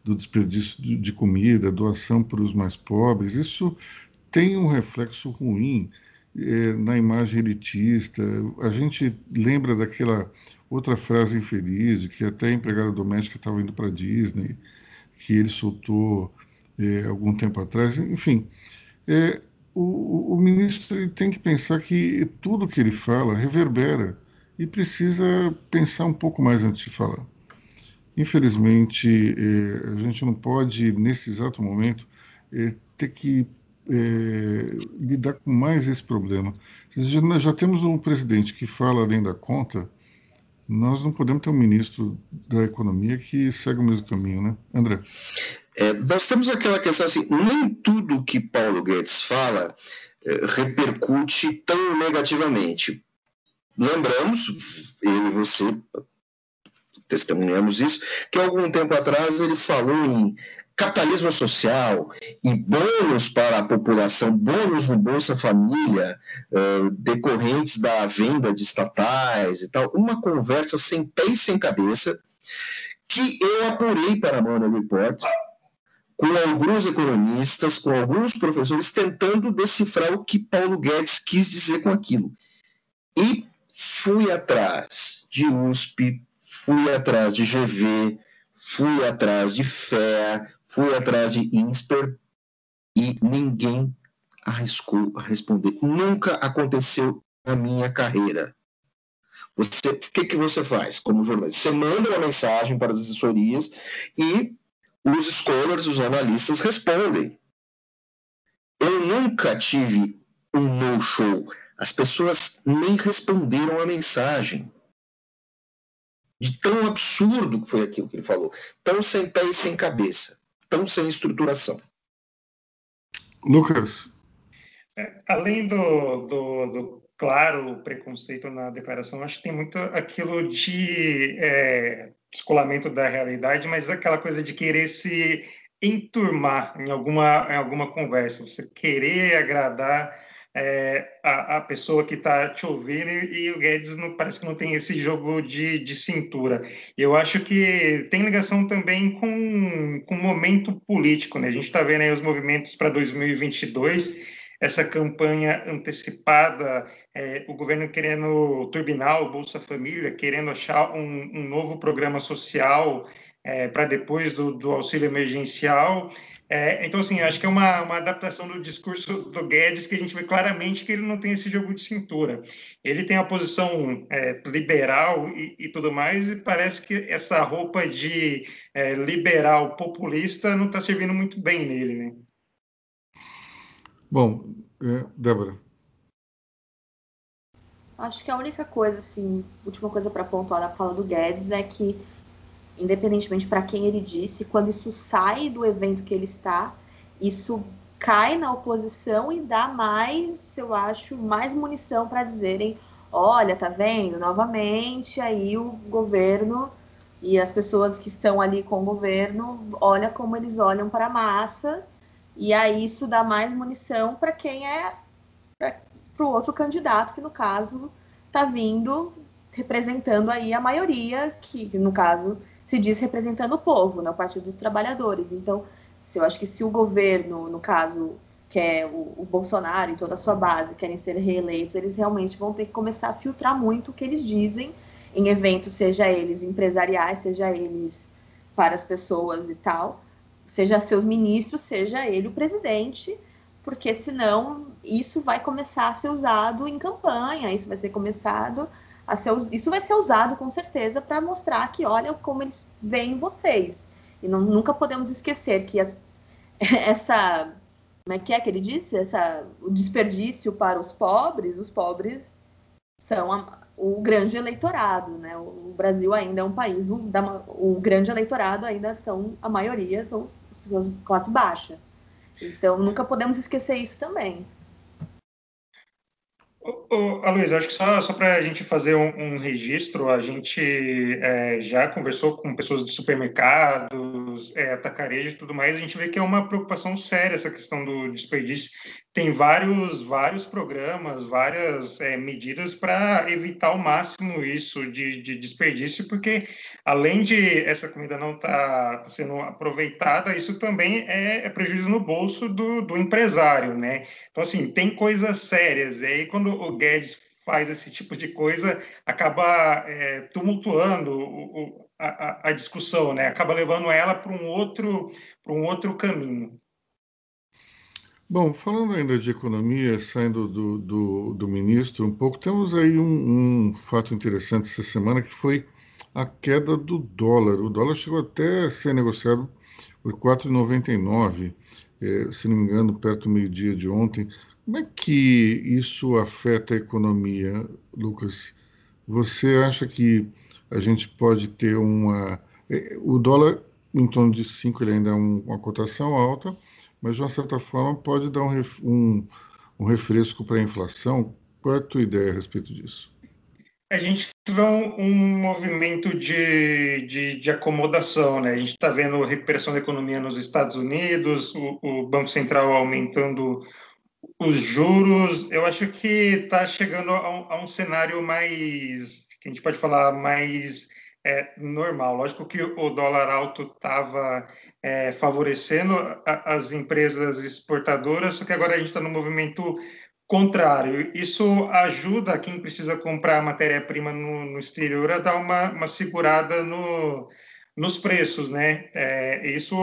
do desperdício de comida, doação para os mais pobres, isso tem um reflexo ruim é, na imagem elitista. A gente lembra daquela outra frase infeliz, de que até a empregada doméstica estava indo para Disney, que ele soltou é, algum tempo atrás. Enfim, é, o, o ministro tem que pensar que tudo que ele fala reverbera e precisa pensar um pouco mais antes de falar. Infelizmente, é, a gente não pode, nesse exato momento, é, ter que é, lidar com mais esse problema. Nós já temos um presidente que fala além da conta, nós não podemos ter um ministro da economia que segue o mesmo caminho, né? André? É, nós temos aquela questão assim, nem tudo que Paulo Guedes fala repercute tão negativamente. Lembramos, eu e você testemunhamos isso, que algum tempo atrás ele falou em capitalismo social, em bônus para a população, bônus no Bolsa Família, uh, decorrentes da venda de estatais e tal, uma conversa sem pé e sem cabeça, que eu apurei para a Money Report, com alguns economistas, com alguns professores, tentando decifrar o que Paulo Guedes quis dizer com aquilo. E fui atrás de USP, fui atrás de GV, fui atrás de FEA, fui atrás de INSPER e ninguém arriscou a responder. Nunca aconteceu na minha carreira. Você, o que, que você faz como jornalista? Você manda uma mensagem para as assessorias e os scholars, os analistas respondem. Eu nunca tive um no-show. As pessoas nem responderam a mensagem de tão absurdo que foi aquilo que ele falou, tão sem pé e sem cabeça, tão sem estruturação. Lucas. É, além do, do, do, claro preconceito na declaração, acho que tem muito aquilo de é, descolamento da realidade, mas aquela coisa de querer se enturmar em alguma, em alguma conversa, você querer agradar é, a, a, pessoa que está te ouvindo e, e, o Guedes não, parece que não tem esse jogo de, de cintura. Eu acho que tem ligação também com, com o momento político. Né? A gente está vendo aí os movimentos para 2022, essa campanha antecipada, é, o governo querendo turbinar o Bolsa Família, querendo achar um, um novo programa social é, para depois do, do auxílio emergencial. É, então, assim, acho que é uma, uma adaptação do discurso do Guedes que a gente vê claramente que ele não tem esse jogo de cintura. Ele tem a posição é, liberal e, e, tudo mais, e parece que essa roupa de é, liberal populista não está servindo muito bem nele, né? Bom, é, Débora. Acho que a única coisa, assim, última coisa para pontuar da fala do Guedes é que independentemente para quem ele disse, quando isso sai do evento que ele está, isso cai na oposição e dá mais, eu acho, mais munição para dizerem, olha, tá vendo? Novamente, aí o governo e as pessoas que estão ali com o governo, olha como eles olham para a massa, e aí isso dá mais munição para quem é para o outro candidato, que no caso está vindo representando aí a maioria, que no caso se diz representando o povo, né, o Partido dos Trabalhadores. Então, Se eu acho que se o governo, no caso, que é o, o, Bolsonaro e toda a sua base querem ser reeleitos, eles realmente vão ter que começar a filtrar muito o que eles dizem em eventos, seja eles empresariais, seja eles para as pessoas e tal, seja seus ministros, seja ele o presidente, porque senão isso vai começar a ser usado em campanha, isso vai ser começado ser, isso vai ser usado com certeza para mostrar que olha como eles veem vocês. E não, nunca podemos esquecer que as, essa como é que é que ele disse? Essa, o desperdício para os pobres, os pobres são a, o grande eleitorado, né? O Brasil ainda é um país, o, da, o grande eleitorado ainda são, a maioria são as pessoas de classe baixa. Então, nunca podemos esquecer isso também. Ô, Aloysio, acho que só, só para a gente fazer um, um registro, a gente é, já conversou com pessoas de supermercados, é, atacarejo e tudo mais, a gente vê que é uma preocupação séria essa questão do desperdício tem vários, vários programas, várias é, medidas para evitar ao máximo isso de, de, desperdício, porque além de essa comida não estar tá, tá sendo aproveitada, isso também é, é, prejuízo no bolso do, do empresário, né? Então, assim, tem coisas sérias. E aí, quando o Guedes faz esse tipo de coisa, acaba é, tumultuando o, o, a, a discussão, né? Acaba levando ela para um outro, para um outro caminho. Bom, falando ainda de economia, saindo do, do, do ministro um pouco, temos aí um, um, fato interessante essa semana que foi a queda do dólar. O dólar chegou até a ser negociado por 4,99, é, se não me engano, perto do meio-dia de ontem. Como é que isso afeta a economia, Lucas? Você acha que a gente pode ter uma. É, o dólar em torno de 5 ele ainda é um, uma cotação alta mas de uma certa forma pode dar um, um, um refresco para a inflação. Qual é a tua ideia a respeito disso? A gente vê um, um movimento de, de, de, acomodação, né? A gente está vendo a recuperação da economia nos Estados Unidos, o, o Banco Central aumentando os juros. Eu acho que está chegando a um, a um cenário mais, que a gente pode falar, mais é, normal. Lógico que o dólar alto estava é, favorecendo a, as empresas exportadoras, só que agora a gente está no movimento contrário. Isso ajuda quem precisa comprar matéria-prima no, no, exterior a dar uma, uma segurada no, nos preços, né? É, isso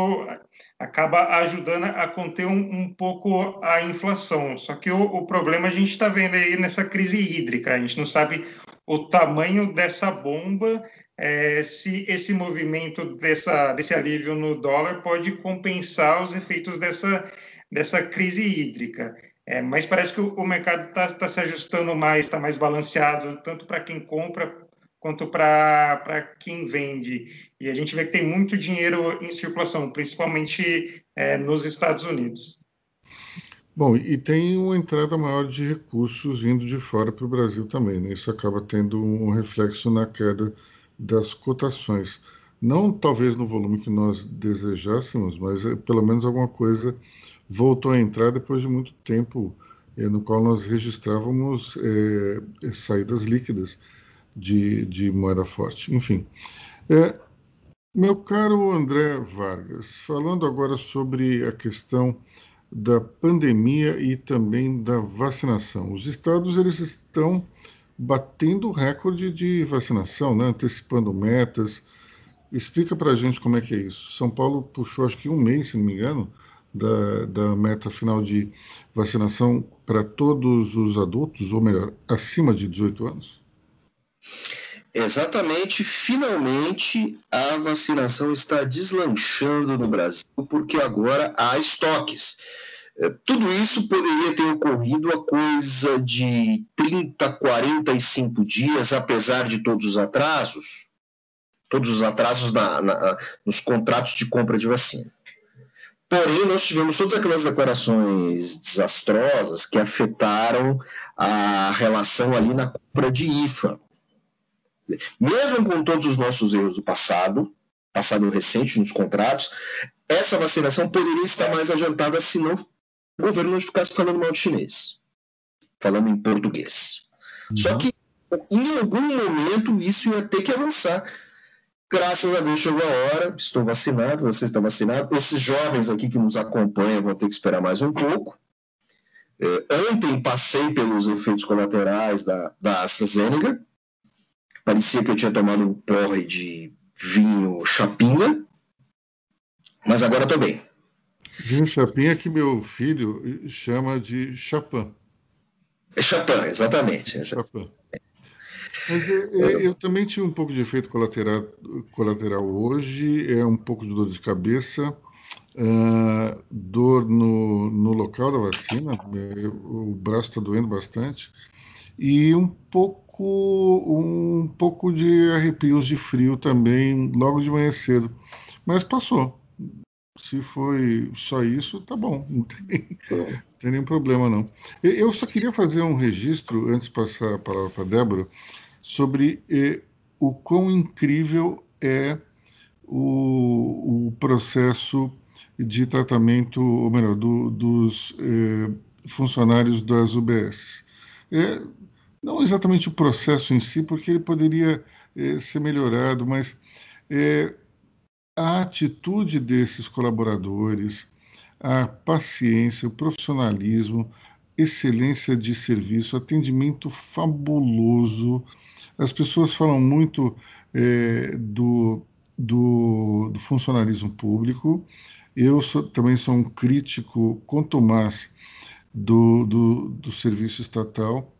acaba ajudando a conter um, um, pouco a inflação. Só que o, o problema a gente está vendo aí nessa crise hídrica. A gente não sabe o tamanho dessa bomba é, se esse movimento dessa, desse alívio no dólar pode compensar os efeitos dessa, dessa crise hídrica. É, mas parece que o, mercado está tá se ajustando mais, está mais balanceado, tanto para quem compra quanto para quem vende. E a gente vê que tem muito dinheiro em circulação, principalmente é, nos Estados Unidos. Bom, e tem uma entrada maior de recursos vindo de fora para o Brasil também. Né? Isso acaba tendo um reflexo na queda das cotações. Não talvez no volume que nós desejássemos, mas é, pelo menos alguma coisa voltou a entrar depois de muito tempo é, no qual nós registrávamos é, saídas líquidas de, de moeda forte. Enfim. Meu caro André Vargas, falando agora sobre a questão da pandemia e também da vacinação. Os estados eles estão batendo recorde de vacinação, né? antecipando metas. Explica para a gente como é que é isso. São Paulo puxou, acho que um mês, se não me engano, da, da meta final de vacinação para todos os adultos, ou melhor, acima de 18 anos? Exatamente, finalmente a vacinação está deslanchando no Brasil, porque agora há estoques. É, tudo isso poderia ter ocorrido a coisa de 30, 45 dias, apesar de todos os atrasos, todos os atrasos na, na, nos contratos de compra de vacina. Porém, nós tivemos todas aquelas declarações desastrosas que afetaram a relação ali na compra de IFA. Mesmo com todos os nossos erros do passado, passado recente nos contratos, essa vacinação poderia estar mais adiantada se não o governo não ficasse falando mal de chinês, falando em português. Uhum. Só que em algum momento isso ia ter que avançar. Graças a Deus chegou a hora, estou vacinado, você está vacinado. Esses jovens aqui que nos acompanham vão ter que esperar mais um pouco. É, ontem passei pelos efeitos colaterais da, da AstraZeneca. Parecia que eu tinha tomado um porre de vinho chapinha, mas agora estou bem. Vinho chapinha que meu filho chama de chapã. É chapã, exatamente. É chapã. Mas eu, é, é, eu, também tive um pouco de efeito colateral, colateral hoje, é um pouco de dor de cabeça, uh, dor no, no local da vacina, é, o braço está doendo bastante, e um pouco, um pouco de arrepios de frio também, logo de manhã cedo. Mas passou. Se foi só isso, tá bom, não tem, não tem nenhum problema não. Eu só queria fazer um registro, antes de passar a palavra para a Débora, sobre eh, o quão incrível é o, o, processo de tratamento, ou melhor, do, dos eh, funcionários das UBS. É, não exatamente o processo em si, porque ele poderia eh, ser melhorado, mas eh, a atitude desses colaboradores, a paciência, o profissionalismo, excelência de serviço, atendimento fabuloso. As pessoas falam muito é, do, do, do, funcionalismo público. Eu sou, também sou um crítico contumaz do, do, do serviço estatal,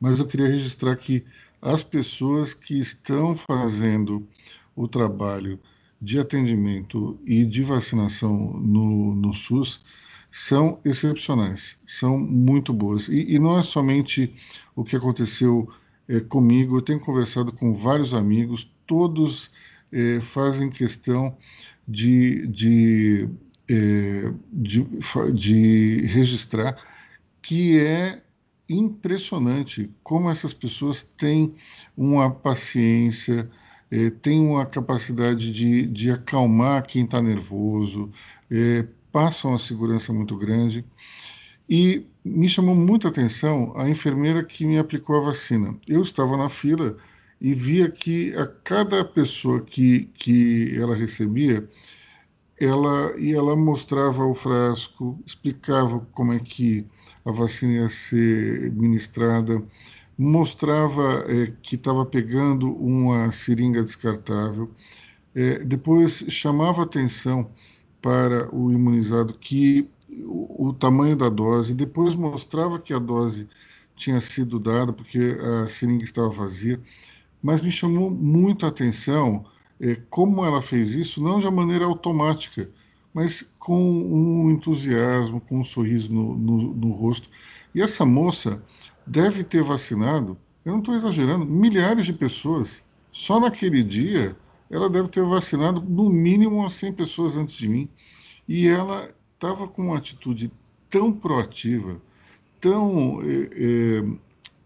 mas eu queria registrar que as pessoas que estão fazendo o trabalho de atendimento e de vacinação no, no SUS são excepcionais, são muito boas. E, e não é somente o que aconteceu é, comigo, eu tenho conversado com vários amigos, todos é, fazem questão de, de, é, de, de registrar que é impressionante como essas pessoas têm uma paciência, é, têm uma capacidade de, de acalmar quem está nervoso, é, passam a segurança muito grande. E me chamou muita atenção a enfermeira que me aplicou a vacina. Eu estava na fila e via que a cada pessoa que, que ela recebia, ela, e ela mostrava o frasco, explicava como é que a vacina ia ser ministrada, mostrava é, que estava pegando uma seringa descartável, é, depois chamava atenção para o imunizado que o, o tamanho da dose, depois mostrava que a dose tinha sido dada porque a seringa estava vazia, mas me chamou muito a atenção é, como ela fez isso, não de maneira automática, mas com um entusiasmo, com um sorriso no, no, no rosto. E essa moça deve ter vacinado, eu não estou exagerando, milhares de pessoas. Só naquele dia ela deve ter vacinado no mínimo umas 100 pessoas antes de mim. E ela estava com uma atitude tão proativa, tão é, é,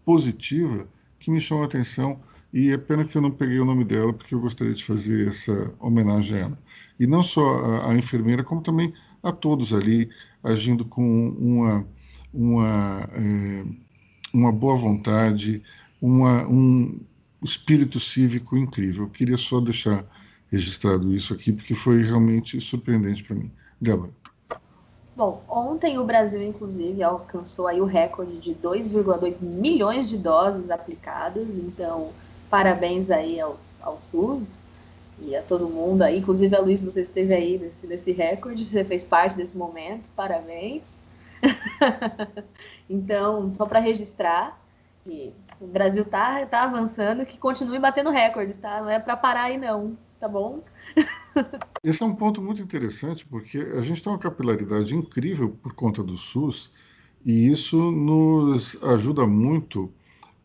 positiva, que me chamou a atenção. E é pena que eu não peguei o nome dela, porque eu gostaria de fazer essa homenagem a ela. E não só a, a enfermeira, como também a todos ali, agindo com uma, uma, é, uma boa vontade, uma, um, espírito cívico incrível. Eu queria só deixar registrado isso aqui, porque foi realmente surpreendente para mim. Débora. Bom, ontem o Brasil, inclusive, alcançou aí o recorde de 2,2 milhões de doses aplicadas, então parabéns aí aos, ao SUS e a todo mundo aí, inclusive a Luiz, você esteve aí nesse, nesse recorde, você fez parte desse momento, parabéns. então, só para registrar que o Brasil tá, tá avançando, que continue batendo recordes, tá? Não é para parar aí não, tá bom? Esse é um ponto muito interessante, porque a gente tem uma capilaridade incrível por conta do SUS, e isso nos ajuda muito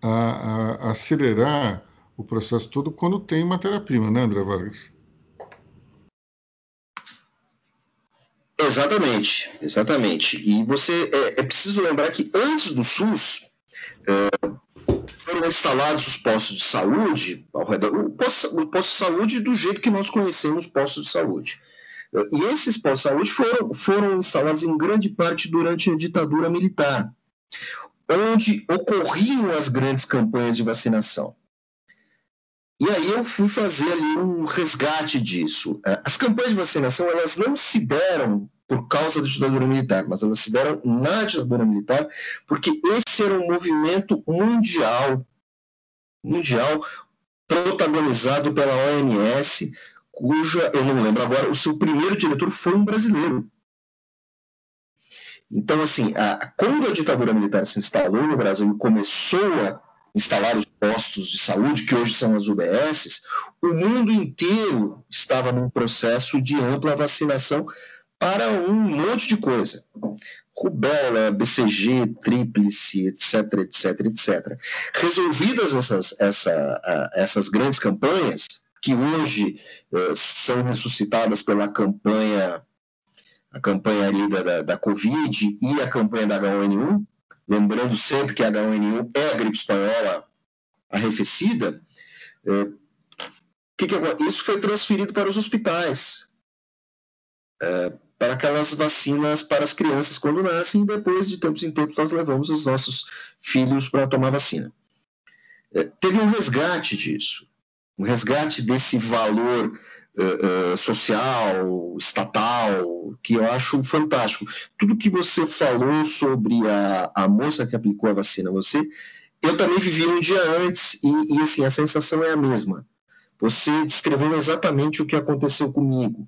a, a, a acelerar o processo todo quando tem matéria-prima, né, André Vargas? Exatamente, exatamente. E você é, é preciso lembrar que antes do SUS, é, foram instalados os postos de saúde ao redor, o posto, o posto de saúde do jeito que nós conhecemos postos de saúde. E esses postos de saúde foram, foram instalados em grande parte durante a ditadura militar, onde ocorriam as grandes campanhas de vacinação. E aí eu fui fazer ali um resgate disso. É, as campanhas de vacinação, elas não se deram por causa da ditadura militar, mas elas se deram na ditadura militar, porque esse era um movimento mundial, mundial, protagonizado pela OMS, cuja, eu não lembro agora, o seu primeiro diretor foi um brasileiro. Então, assim, a, quando a ditadura militar se instalou no Brasil e começou a instalar os postos de saúde, que hoje são as UBSs, o mundo inteiro estava num processo de ampla vacinação para um monte de coisa. Rubéola, BCG, tríplice, etc, etc, etc. Resolvidas essas, essa, essas grandes campanhas, que hoje eh, são ressuscitadas pela campanha a campanha ali da, da, da, Covid e a campanha da H1N1, lembrando sempre que a H1N1 é a gripe espanhola arrefecida, é, que que, isso foi transferido para os hospitais, é, para aquelas vacinas para as crianças quando nascem, e depois, de tempos em tempos, nós levamos os nossos filhos para tomar vacina. É, teve um resgate disso, um resgate desse valor uh, uh, social, estatal, que eu acho fantástico. Tudo que você falou sobre a, a moça que aplicou a vacina, você, eu também vivi um dia antes e, e assim a sensação é a mesma. Você descreveu exatamente o que aconteceu comigo.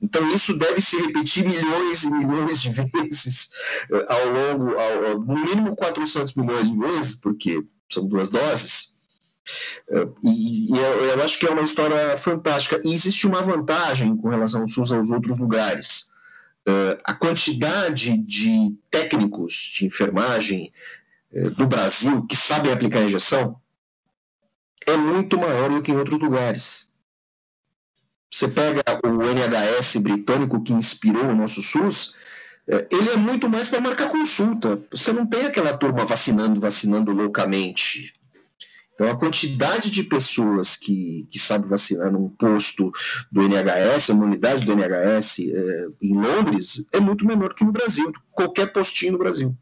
Então, isso deve se repetir milhões e milhões de vezes uh, ao longo, ao, no mínimo 400 milhões de vezes, porque são duas doses. E, e eu, eu, acho que é uma história fantástica. E existe uma vantagem com relação ao SUS aos outros lugares. Uh, a quantidade de técnicos de enfermagem uh, do Brasil que sabem aplicar injeção é muito maior do que em outros lugares. Você pega o NHS britânico que inspirou o nosso SUS, uh, ele é muito mais para marcar consulta. Você não tem aquela turma vacinando, vacinando loucamente. Então, a quantidade de pessoas que, que sabe vacinar num posto do NHS, uma unidade do NHS é, em Londres, é muito menor que no Brasil, qualquer postinho no Brasil.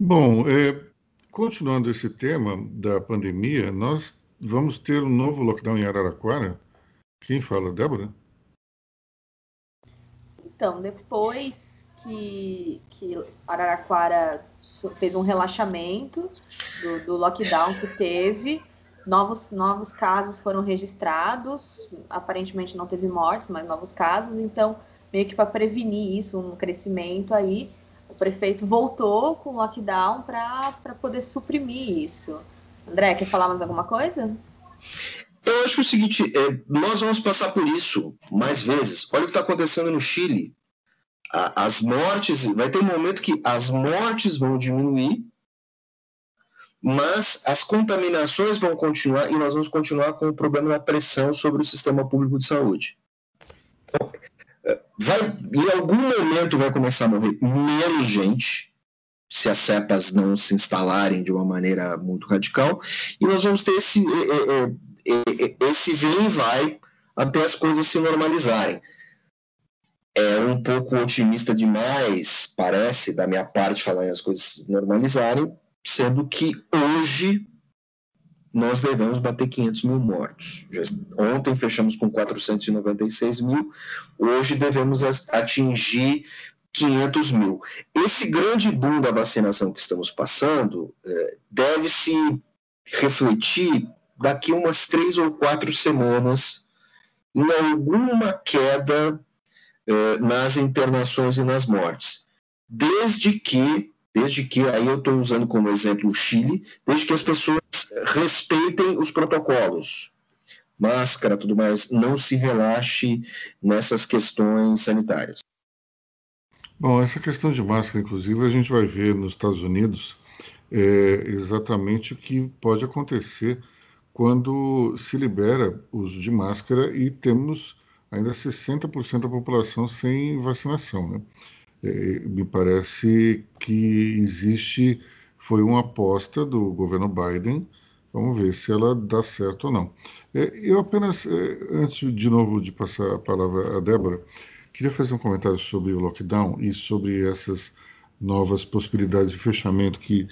Bom, é, continuando esse tema da pandemia, nós vamos ter um novo lockdown em Araraquara. Quem fala, Débora? Então, depois que, que Araraquara fez um relaxamento do, do lockdown que teve. Novos, novos casos foram registrados, aparentemente não teve mortes, mas novos casos, então, meio que para prevenir isso, um crescimento aí, o prefeito voltou com o lockdown para poder suprimir isso. André, quer falar mais alguma coisa? Eu acho o seguinte, é, nós vamos passar por isso mais vezes. Olha o que está acontecendo no Chile as mortes, vai ter um momento que as mortes vão diminuir, mas as contaminações vão continuar e nós vamos continuar com o problema da pressão sobre o sistema público de saúde. Então, vai, em algum momento vai começar a morrer menos gente, se as cepas não se instalarem de uma maneira muito radical, e nós vamos ter esse, esse vem e vai até as coisas se normalizarem é um pouco otimista demais, parece, da minha parte, falar em as coisas normalizarem, sendo que hoje nós devemos bater 500 mil mortos. Já, ontem fechamos com 496 mil, hoje devemos atingir 500 mil. Esse grande boom da vacinação que estamos passando é, deve se refletir daqui umas três ou quatro semanas em alguma queda eh, nas internações e nas mortes. Desde que, desde que, aí eu estou usando como exemplo o Chile, desde que as pessoas respeitem os protocolos, máscara, tudo mais, não se relaxe nessas questões sanitárias. Bom, essa questão de máscara, inclusive, a gente vai ver nos Estados Unidos é, exatamente o que pode acontecer quando se libera o uso de máscara e temos ainda 60% da população sem vacinação. Né? É, me parece que existe, foi uma aposta do governo Biden, vamos ver se ela dá certo ou não. É, eu apenas, é, antes de novo de passar a palavra a Débora, queria fazer um comentário sobre o lockdown e sobre essas novas possibilidades de fechamento que,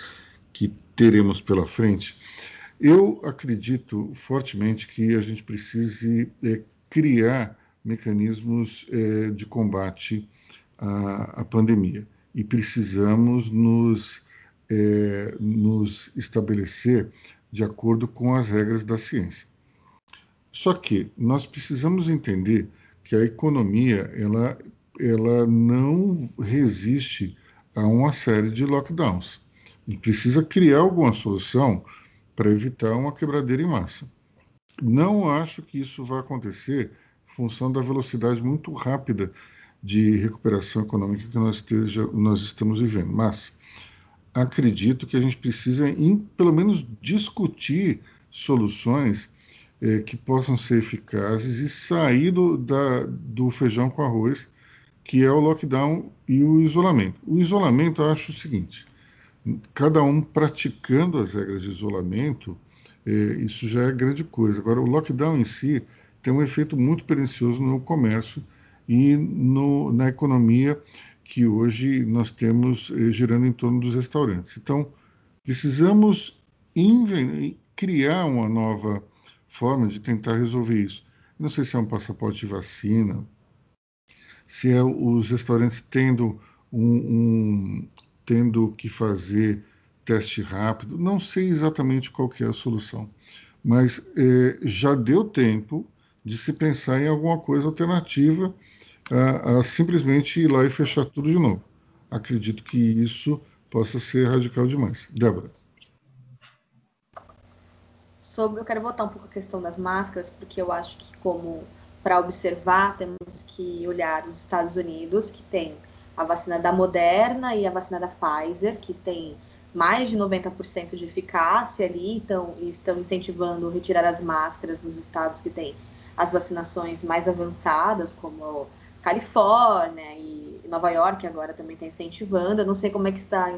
que teremos pela frente. Eu acredito fortemente que a gente precise é, criar mecanismos é, de combate à, à, pandemia e precisamos nos, é, nos estabelecer de acordo com as regras da ciência. Só que nós precisamos entender que a economia ela, ela não resiste a uma série de lockdowns. Gente precisa criar alguma solução para evitar uma quebradeira em massa. Não acho que isso vai acontecer função da velocidade muito rápida de recuperação econômica que nós, esteja, nós estamos vivendo, mas acredito que a gente precisa, em, pelo menos, discutir soluções é, que possam ser eficazes e sair do, da, do feijão com arroz, que é o lockdown e o isolamento. O isolamento, eu acho o seguinte: cada um praticando as regras de isolamento, é, isso já é grande coisa. Agora, o lockdown em si tem um efeito muito pernicioso no comércio e no, na economia que hoje nós temos é, girando em torno dos restaurantes. Então, precisamos criar uma nova forma de tentar resolver isso. Não sei se é um passaporte de vacina, se é os restaurantes tendo um, um, tendo que fazer teste rápido. Não sei exatamente qual é a solução, mas é, já deu tempo de se pensar em alguma coisa alternativa a, a, simplesmente ir lá e fechar tudo de novo. Acredito que isso possa ser radical demais. Débora. Sobre, eu quero voltar um pouco a questão das máscaras, porque eu acho que como para observar temos que olhar os Estados Unidos, que tem a vacina da Moderna e a vacina da Pfizer, que tem mais de 90% de eficácia ali, então estão incentivando retirar as máscaras nos estados que têm as vacinações mais avançadas, como Califórnia e Nova York agora também está incentivando. Eu não sei como é que está,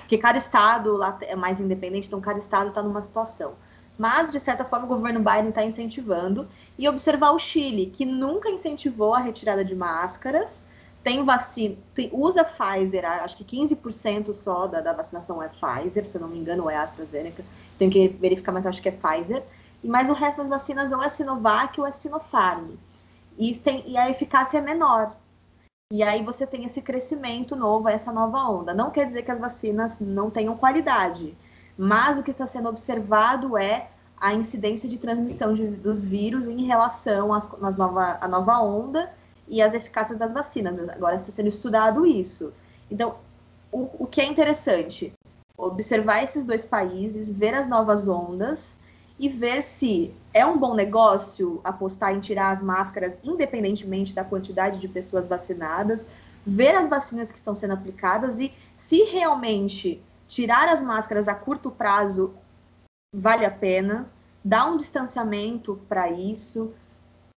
porque cada estado lá é mais independente, então cada estado está numa situação. Mas, de certa forma, o governo Biden está incentivando. E observar o Chile, que nunca incentivou a retirada de máscaras, tem vacina, tem, usa Pfizer, acho que 15% só da, da, vacinação é Pfizer, se eu não me engano, ou é AstraZeneca. Tenho que verificar, mas acho que é Pfizer. Mais o resto das vacinas ou é Sinovac ou é Sinopharm. E, tem, e a eficácia é menor. E aí você tem esse crescimento novo, essa nova onda. Não quer dizer que as vacinas não tenham qualidade, mas o que está sendo observado é a incidência de transmissão de, dos vírus em relação às, às nova, à nova onda e as eficácias das vacinas. Agora está sendo estudado isso. Então, o, o que é interessante? Observar esses dois países, ver as novas ondas e ver se é um bom negócio apostar em tirar as máscaras, independentemente da quantidade de pessoas vacinadas, ver as vacinas que estão sendo aplicadas e se realmente tirar as máscaras a curto prazo vale a pena, dar um distanciamento para isso,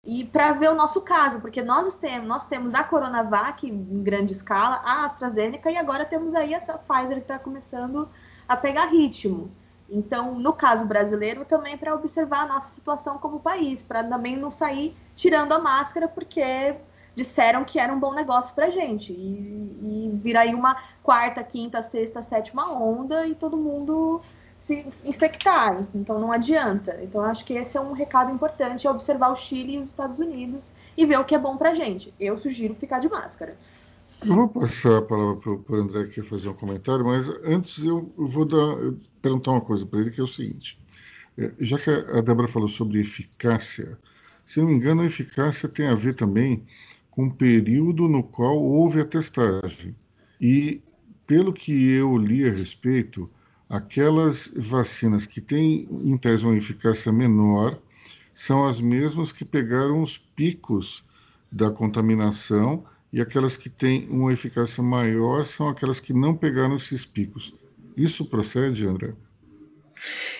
e para ver o nosso caso, porque nós temos, nós temos a Coronavac em grande escala, a AstraZeneca e agora temos aí essa Pfizer que está começando a pegar ritmo. Então, no caso brasileiro, também para observar a nossa situação como país, para também não sair tirando a máscara, porque disseram que era um bom negócio para gente. E, e vir aí uma quarta, quinta, sexta, sétima onda e todo mundo se infectar, então não adianta. Então acho que esse é um recado importante, é observar o Chile e os Estados Unidos e ver o que é bom pra gente. Eu sugiro ficar de máscara. Eu vou passar a palavra para o André aqui fazer um comentário, mas antes eu vou dar, perguntar uma coisa para ele, que é o seguinte. É, já que a Débora falou sobre eficácia, se não me engano, a eficácia tem a ver também com o período no qual houve a testagem. E, pelo que eu li a respeito, Aquelas vacinas que têm, em tese, uma eficácia menor são as mesmas que pegaram os picos da contaminação e aquelas que têm uma eficácia maior são aquelas que não pegaram esses picos. Isso procede, André?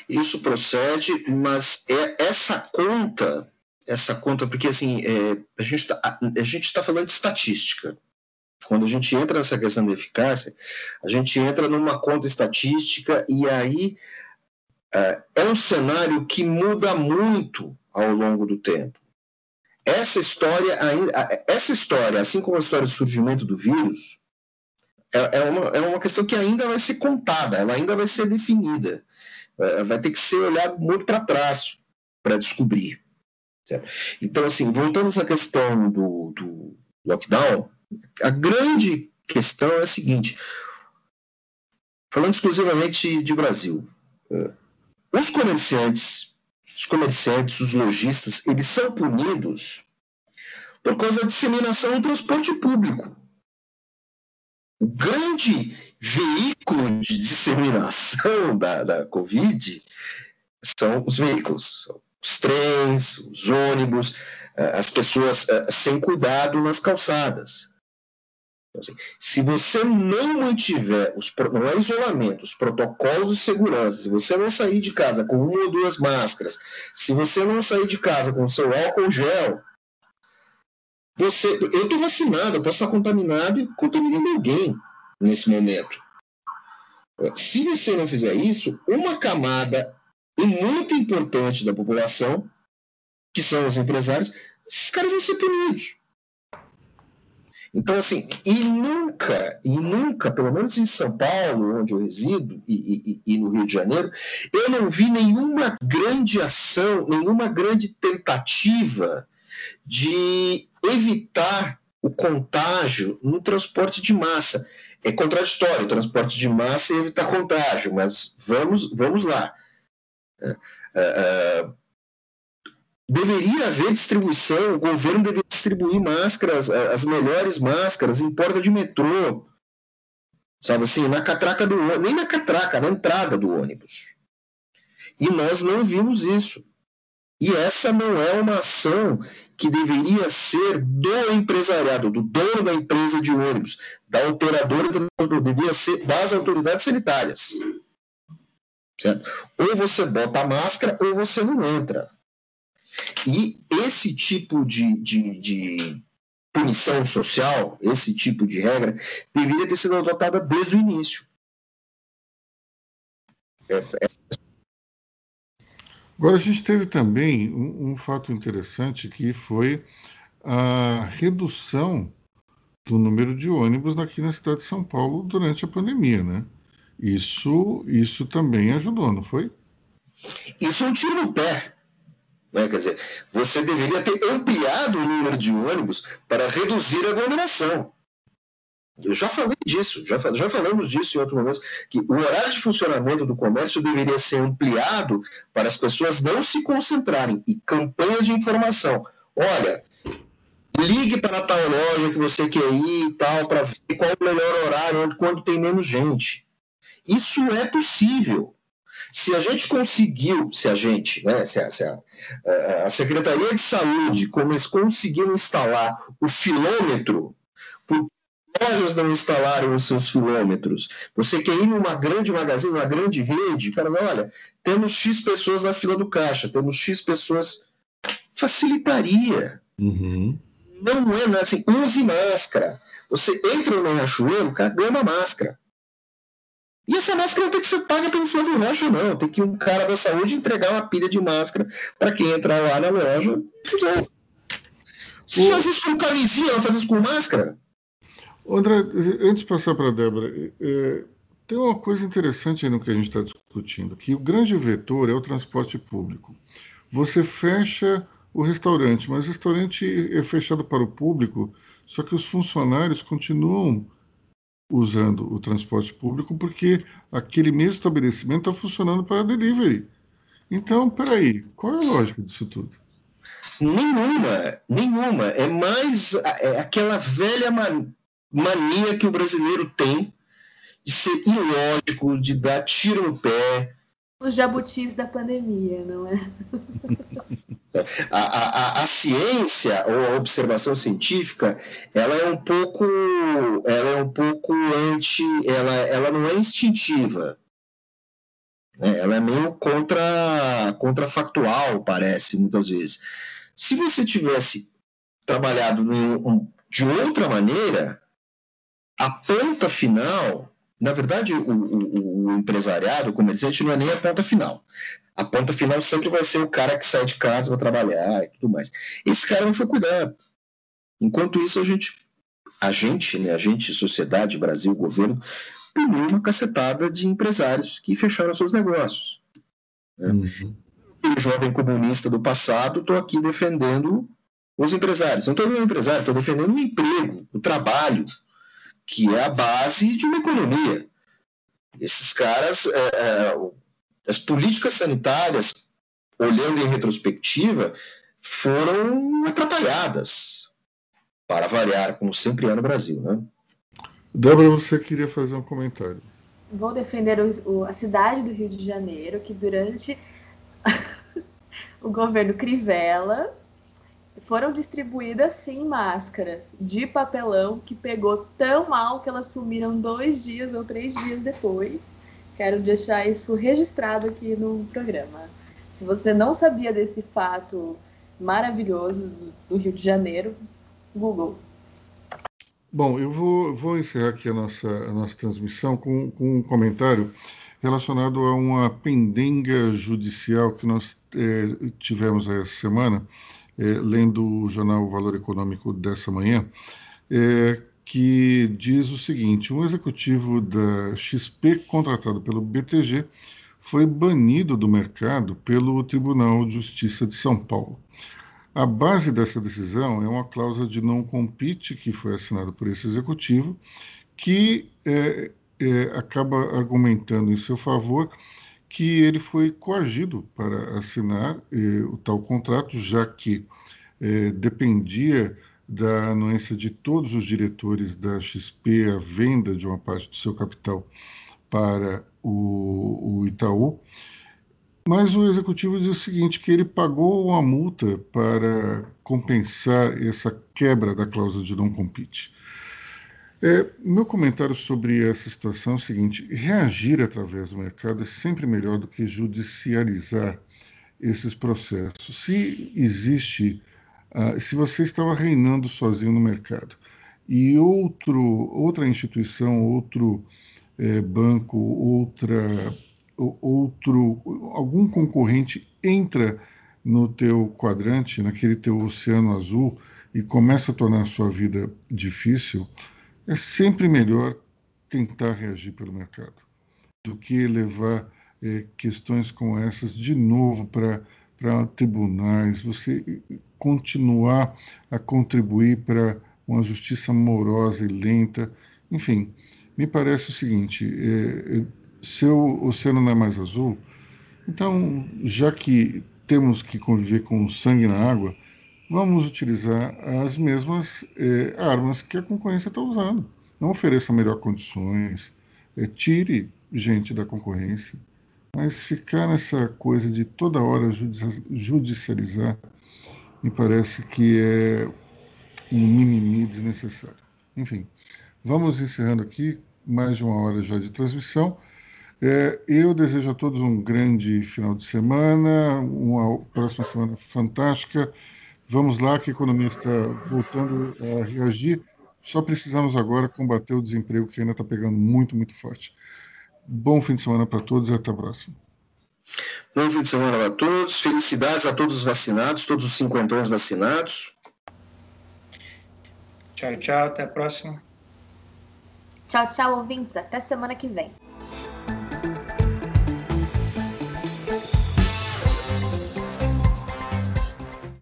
Isso procede, mas é essa conta, essa conta, porque assim, é, a gente está tá falando de estatística. Quando a gente entra nessa questão da eficácia, a gente entra numa conta estatística e aí é, é um cenário que muda muito ao longo do tempo. Essa história, essa história, assim como a história do surgimento do vírus, é, é, uma, é uma questão que ainda vai ser contada, ela ainda vai ser definida. é, vai ter que ser olhado muito para trás para descobrir. Certo? Então, assim, voltando essa questão do, do lockdown, a grande questão é a seguinte: falando exclusivamente de Brasil, é, os comerciantes, os comerciantes, os lojistas, eles são punidos por causa da disseminação do transporte público. O grande veículo de disseminação da, da Covid são os veículos, os trens, os ônibus, eh, as pessoas eh, sem cuidado nas calçadas. Então, assim, se você não mantiver, os, não é isolamento, os protocolos de segurança, se você não sair de casa com uma ou duas máscaras, se você não sair de casa com seu álcool gel, você, eu estou vacinado, eu posso estar contaminado e contaminando alguém nesse momento. Se você não fizer isso, uma camada muito importante da população, que são os empresários, esses caras vão ser punidos. Então, assim, e nunca, e nunca, pelo menos em São Paulo, onde eu resido, e, e, e, no Rio de Janeiro, eu não vi nenhuma grande ação, nenhuma grande tentativa de evitar o contágio no transporte de massa. É contraditório transporte de massa e evitar contágio, mas vamos, vamos lá. É, é, é, deveria haver distribuição, o governo deveria distribuir máscaras, as melhores máscaras em porta de metrô, sabe assim, na catraca do ônibus, nem na catraca, na entrada do ônibus. E nós não vimos isso. E essa não é uma ação que deveria ser do empresariado, do dono da empresa de ônibus, da operadora, deveria ser das autoridades sanitárias. Certo? Ou você bota a máscara ou você não entra. E esse tipo de, de, de punição social, esse tipo de regra, deveria ter sido adotada desde o início. É, é Agora, a gente teve também um, um fato interessante que foi a redução do número de ônibus aqui na cidade de São Paulo durante a pandemia, né? Isso, isso também ajudou, não foi? Isso é um tiro no pé. Né? Quer dizer, você deveria ter ampliado o número de ônibus para reduzir a aglomeração. Eu já falei disso, já, já falamos disso em outro momento, que o horário de funcionamento do comércio deveria ser ampliado para as pessoas não se concentrarem e campanhas de informação. Olha, ligue para tal loja que você quer ir e tal, para ver qual o melhor horário, quando tem menos gente. Isso é possível. Se a gente conseguiu, se a gente, né, se a, se a, a Secretaria de Saúde conseguiu instalar o filômetro por lojas não instalaram os seus quilômetros. Você quer ir numa grande magazine, uma grande rede, cara, olha, temos X pessoas na fila do caixa, temos X pessoas. Facilitaria. Uhum. Não é né, assim, use máscara. Você entra no Riachuelo cagando a máscara. E essa máscara não tem que ser paga pelo Flávio Rocha, não. Tem que um cara da saúde entregar uma pilha de máscara para quem entrar lá na loja. Se faz isso com camisinha, não faz isso com máscara. André, antes de passar para a Débora, é, tem uma coisa interessante no que a gente está discutindo, que o grande vetor é o transporte público. Você fecha o restaurante, mas o restaurante é fechado para o público, só que os funcionários continuam usando o transporte público porque aquele mesmo estabelecimento está funcionando para delivery. Então, peraí, qual é a lógica disso tudo? Nenhuma, nenhuma. É mais é aquela velha mania que o brasileiro tem de ser ilógico, de dar tiro no pé. Os jabutis da pandemia, não é? A, a, a, ciência ou a observação científica ela é um pouco ela é um pouco anti ela, ela não é instintiva né? ela é meio contra contrafactual parece muitas vezes se você tivesse trabalhado de outra maneira a ponta final, na verdade, o, o, o empresariado, o comerciante, não é nem a ponta final. A ponta final sempre vai ser o cara que sai de casa para trabalhar e tudo mais. Esse cara não foi cuidado. Enquanto isso, a gente, a gente, né, a gente, sociedade, Brasil, governo, puniu uma cacetada de empresários que fecharam seus negócios. Né? Uhum. E jovem comunista do passado, estou aqui defendendo os empresários. Não estou o empresário, estou defendendo o emprego, o trabalho, que é a base de uma economia. Esses caras, é, é, as políticas sanitárias, olhando em retrospectiva, foram atrapalhadas, para variar, como sempre é no Brasil. Né? Débora, você queria fazer um comentário. Vou defender o, o, a cidade do Rio de Janeiro, que durante o governo Crivella foram distribuídas sim máscaras de papelão que pegou tão mal que elas sumiram dois dias ou três dias depois. Quero deixar isso registrado aqui no programa. Se você não sabia desse fato maravilhoso do Rio de Janeiro, Google. Bom, eu vou, vou encerrar aqui a nossa, a nossa transmissão com, com um comentário relacionado a uma pendenga judicial que nós é, tivemos essa semana é, lendo o jornal Valor Econômico dessa manhã, é, que diz o seguinte: um executivo da XP contratado pelo BTG foi banido do mercado pelo Tribunal de Justiça de São Paulo. A base dessa decisão é uma cláusula de não compete que foi assinada por esse executivo, que é, é, acaba argumentando em seu favor que ele foi coagido para assinar eh, o tal contrato, já que eh, dependia da anuência de todos os diretores da XP a venda de uma parte do seu capital para o, o Itaú. Mas o executivo diz o seguinte, que ele pagou uma multa para compensar essa quebra da cláusula de não compete. É, meu comentário sobre essa situação é o seguinte: reagir através do mercado é sempre melhor do que judicializar esses processos. Se existe, uh, se você estava reinando sozinho no mercado e outro, outra instituição, outro é, banco, outra, outro, algum concorrente entra no teu quadrante, naquele teu oceano azul e começa a tornar a sua vida difícil é sempre melhor tentar reagir pelo mercado do que levar é, questões como essas de novo para tribunais, você continuar a contribuir para uma justiça morosa e lenta. Enfim, me parece o seguinte: é, se o oceano não é mais azul, então, já que temos que conviver com sangue na água, vamos utilizar as mesmas é, armas que a concorrência está usando. Não ofereça melhor condições, é, tire gente da concorrência, mas ficar nessa coisa de toda hora judicializar me parece que é um mimimi desnecessário. Enfim, vamos encerrando aqui mais de uma hora já de transmissão. É, eu desejo a todos um grande final de semana, uma próxima semana fantástica. Vamos lá, que a economia está voltando a reagir. Só precisamos agora combater o desemprego que ainda está pegando muito, muito forte. Bom fim de semana para todos e até a próxima. Bom fim de semana para todos. Felicidades a todos os vacinados, todos os cinquentões vacinados. Tchau, tchau. Até a próxima. Tchau, tchau, ouvintes. Até semana que vem.